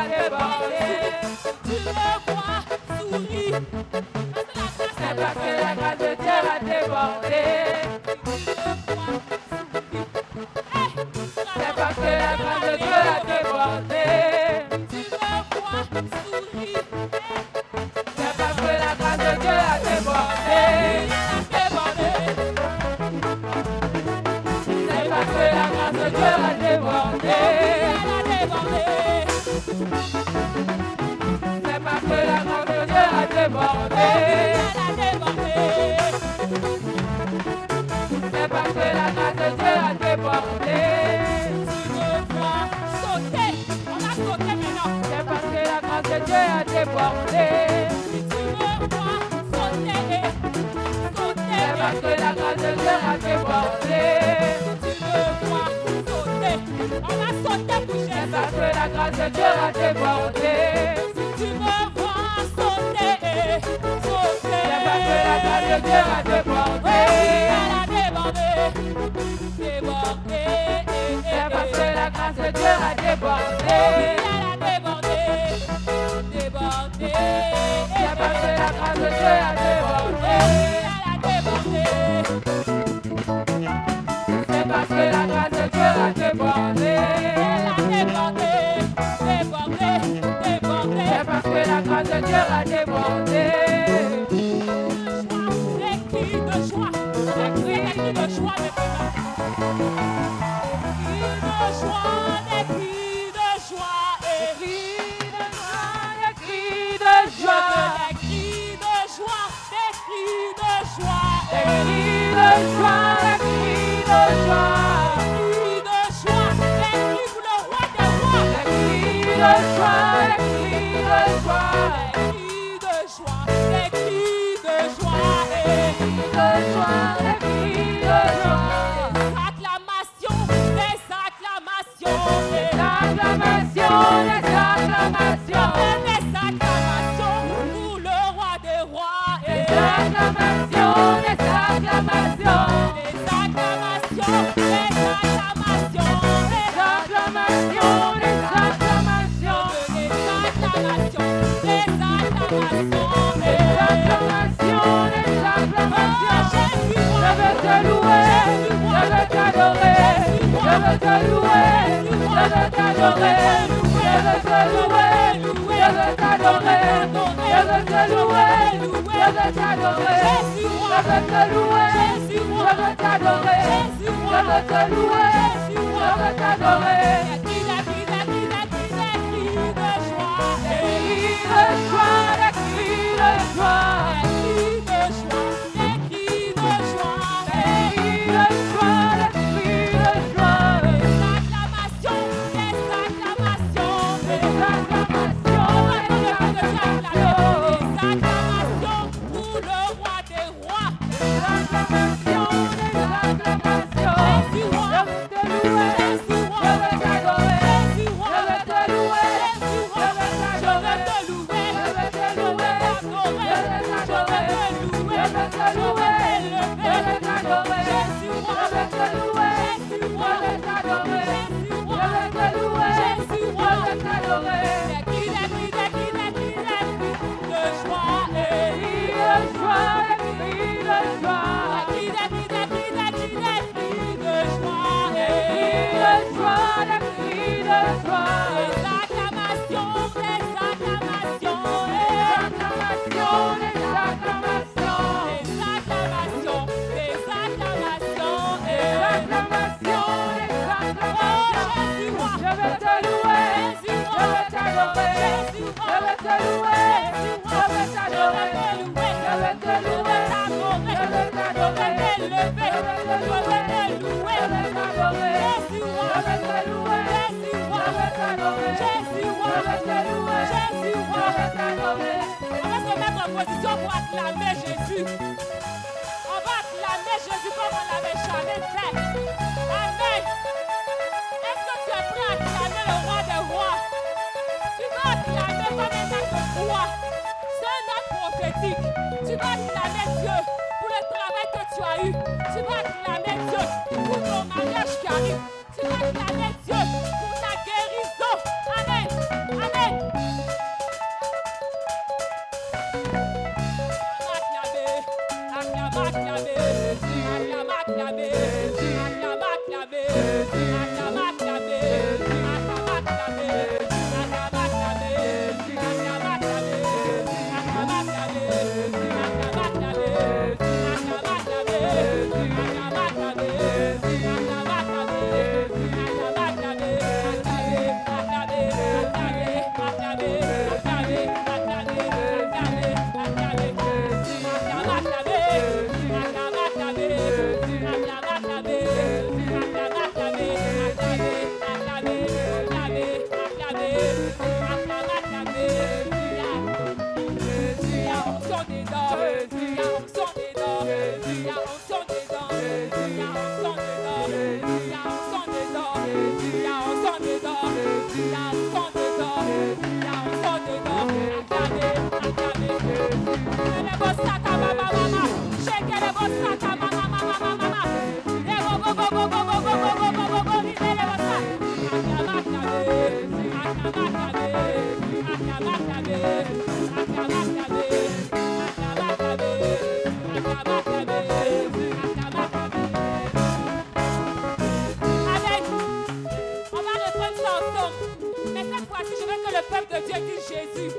peuple de Dieu dit Jésus.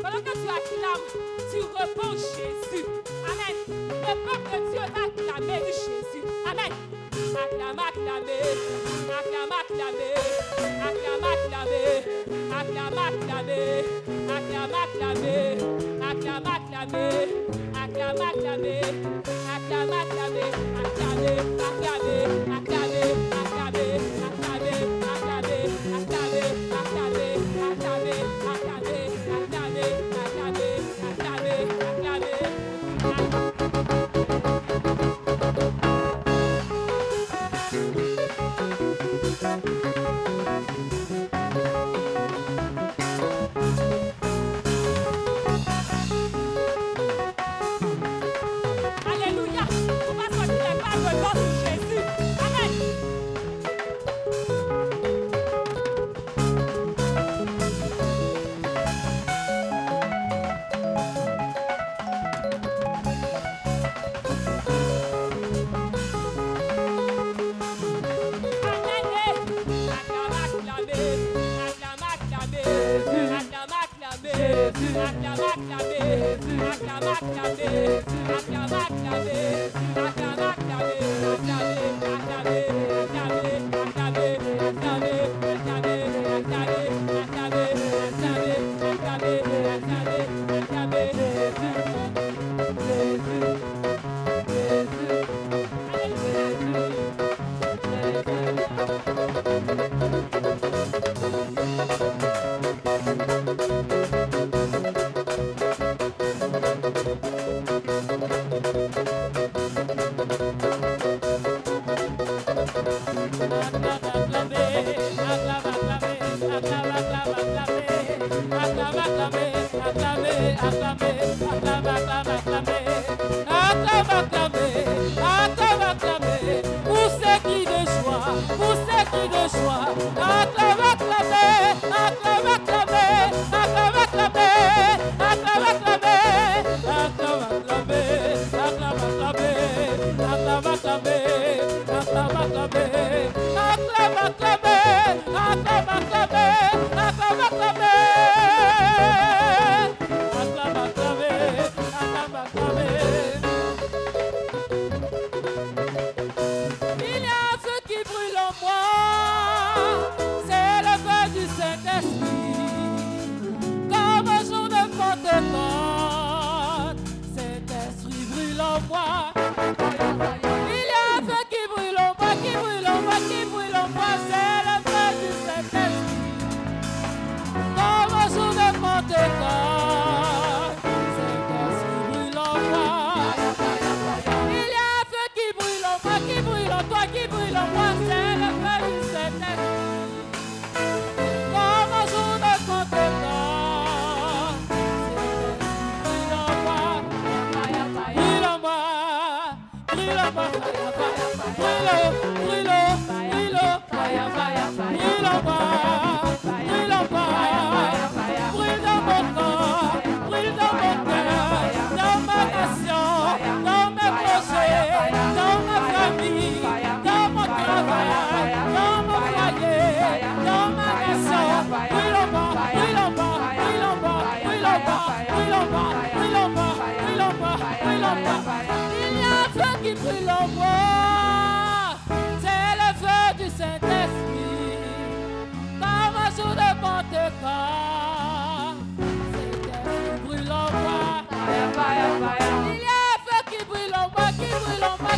Pendant que tu acclames, tu réponds Jésus. Amen. Le peuple de Dieu va acclamer du Jésus. Amen. Acclame, acclame, acclame, acclame, acclame, acclame, acclame, acclame, acclame, acclame, acclame, acclame, acclame, acclame, acclame, acclame, acclame.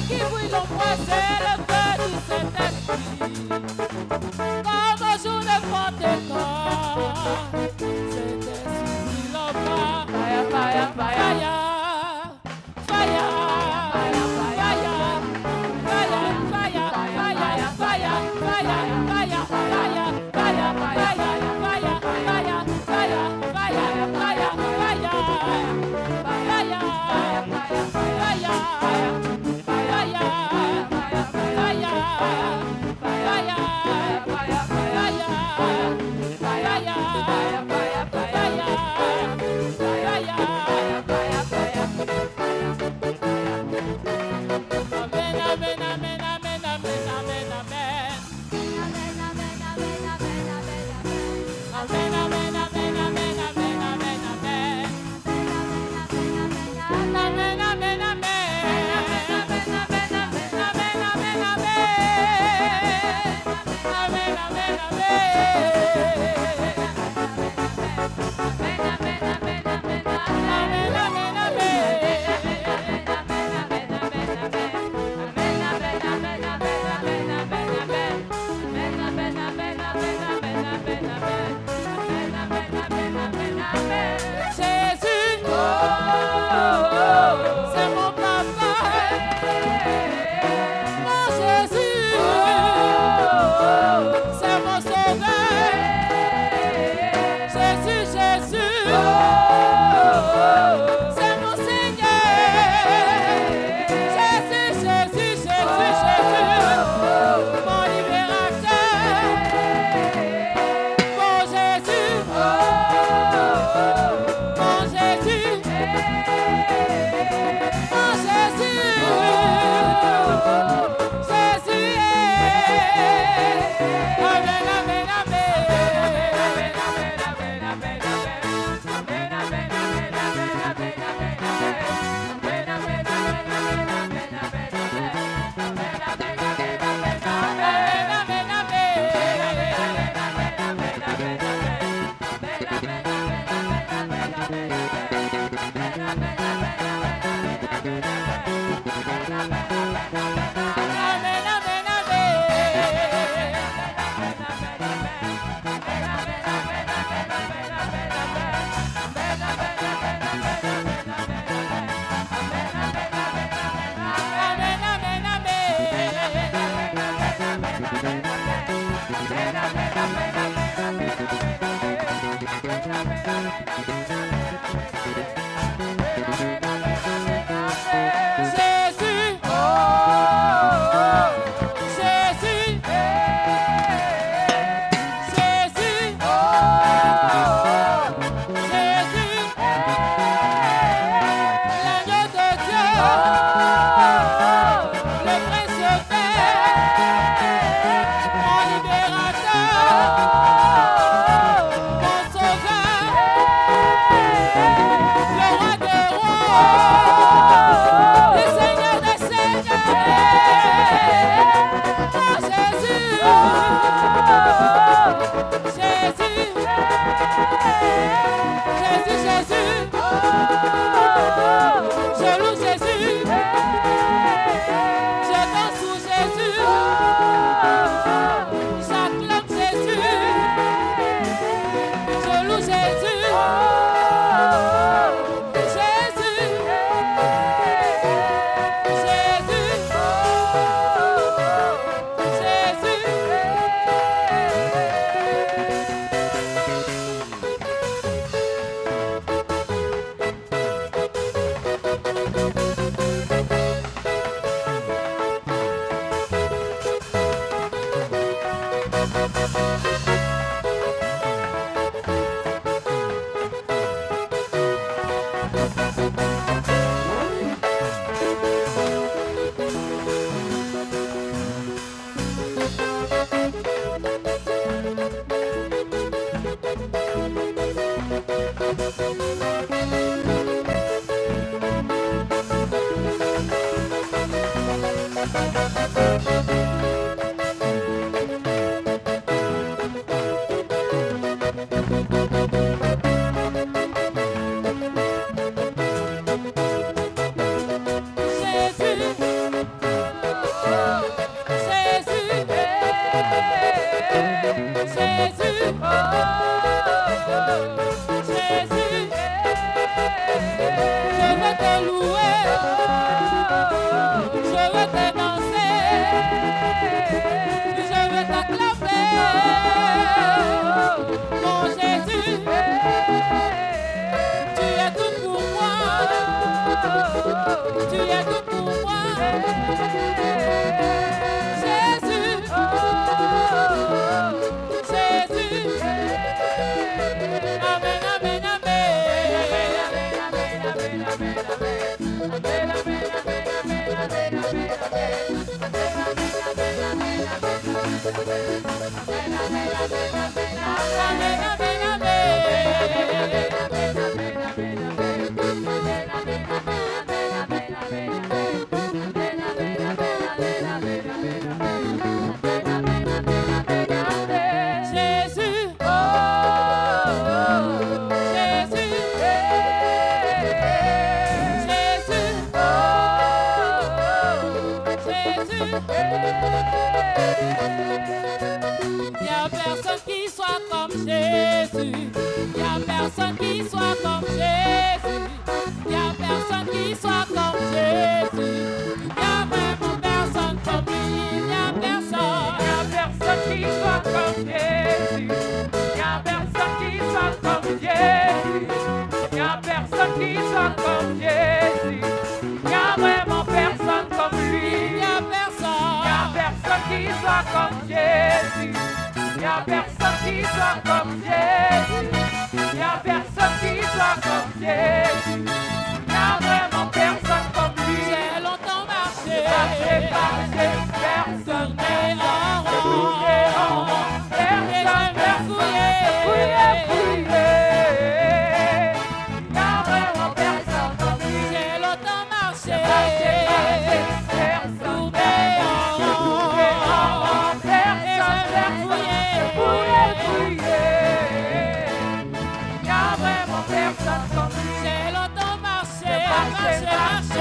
qui vous ont passé le feu du Saint-Esprit. Comme un jour de Pentecôte. I oh. oh, oh. qui. Il n'y a vraiment personne comme lui. Personne. Il n'y a personne qui soit comme Jésus. Il n'y a personne qui soit comme Jésus. Il n'y a personne qui soit comme Jésus. Master.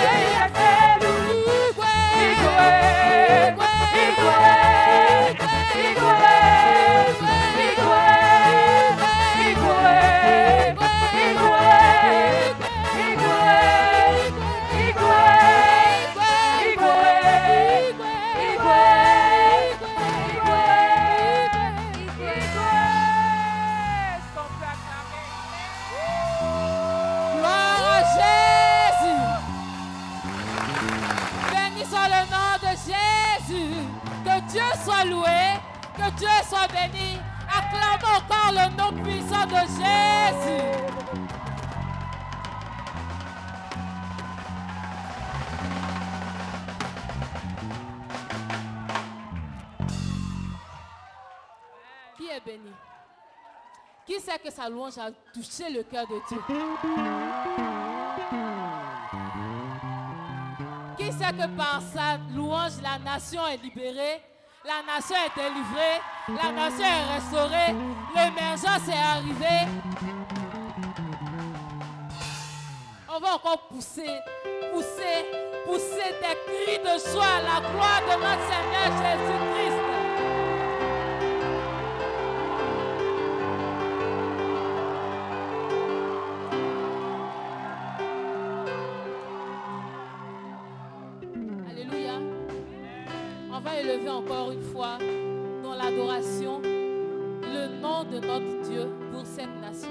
Hey, hey. Que sa louange a touché le cœur de Dieu Qui sait que par sa louange, la nation est libérée, la nation est délivrée, la nation est restaurée, l'émergence est arrivée On va encore pousser, pousser, pousser des cris de joie à la gloire de notre Seigneur Jésus-Christ. Dans l'adoration le nom de notre Dieu pour cette nation.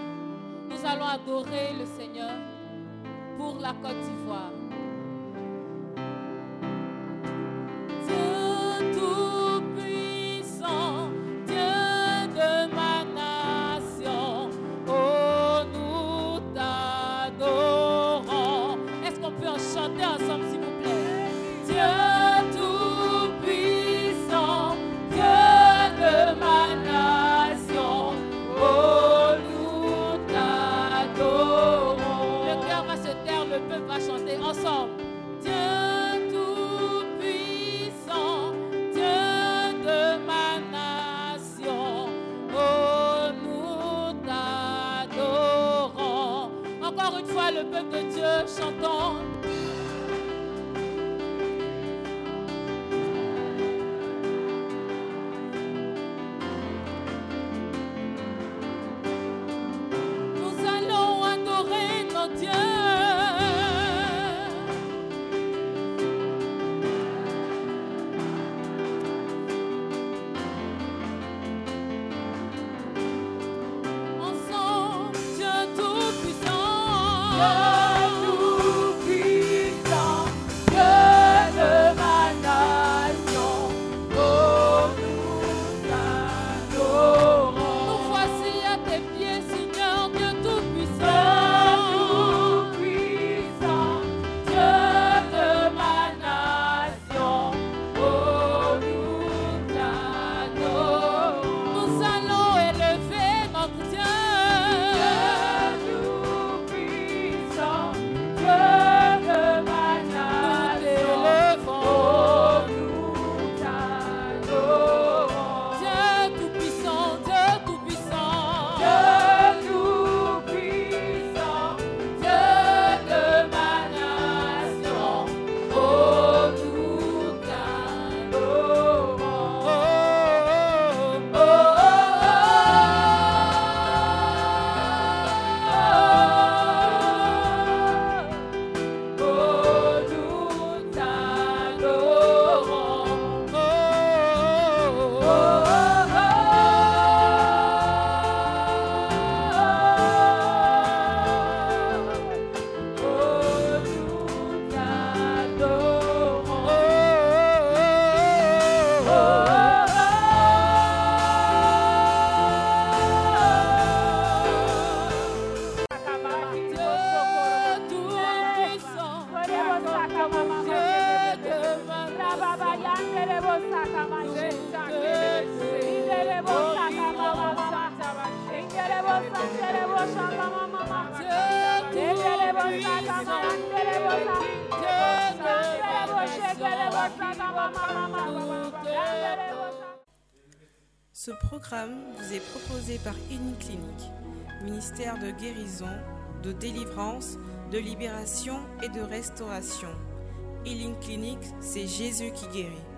Nous allons adorer le Seigneur pour la Côte d'Ivoire. De guérison, de délivrance, de libération et de restauration. Healing Clinic, c'est Jésus qui guérit.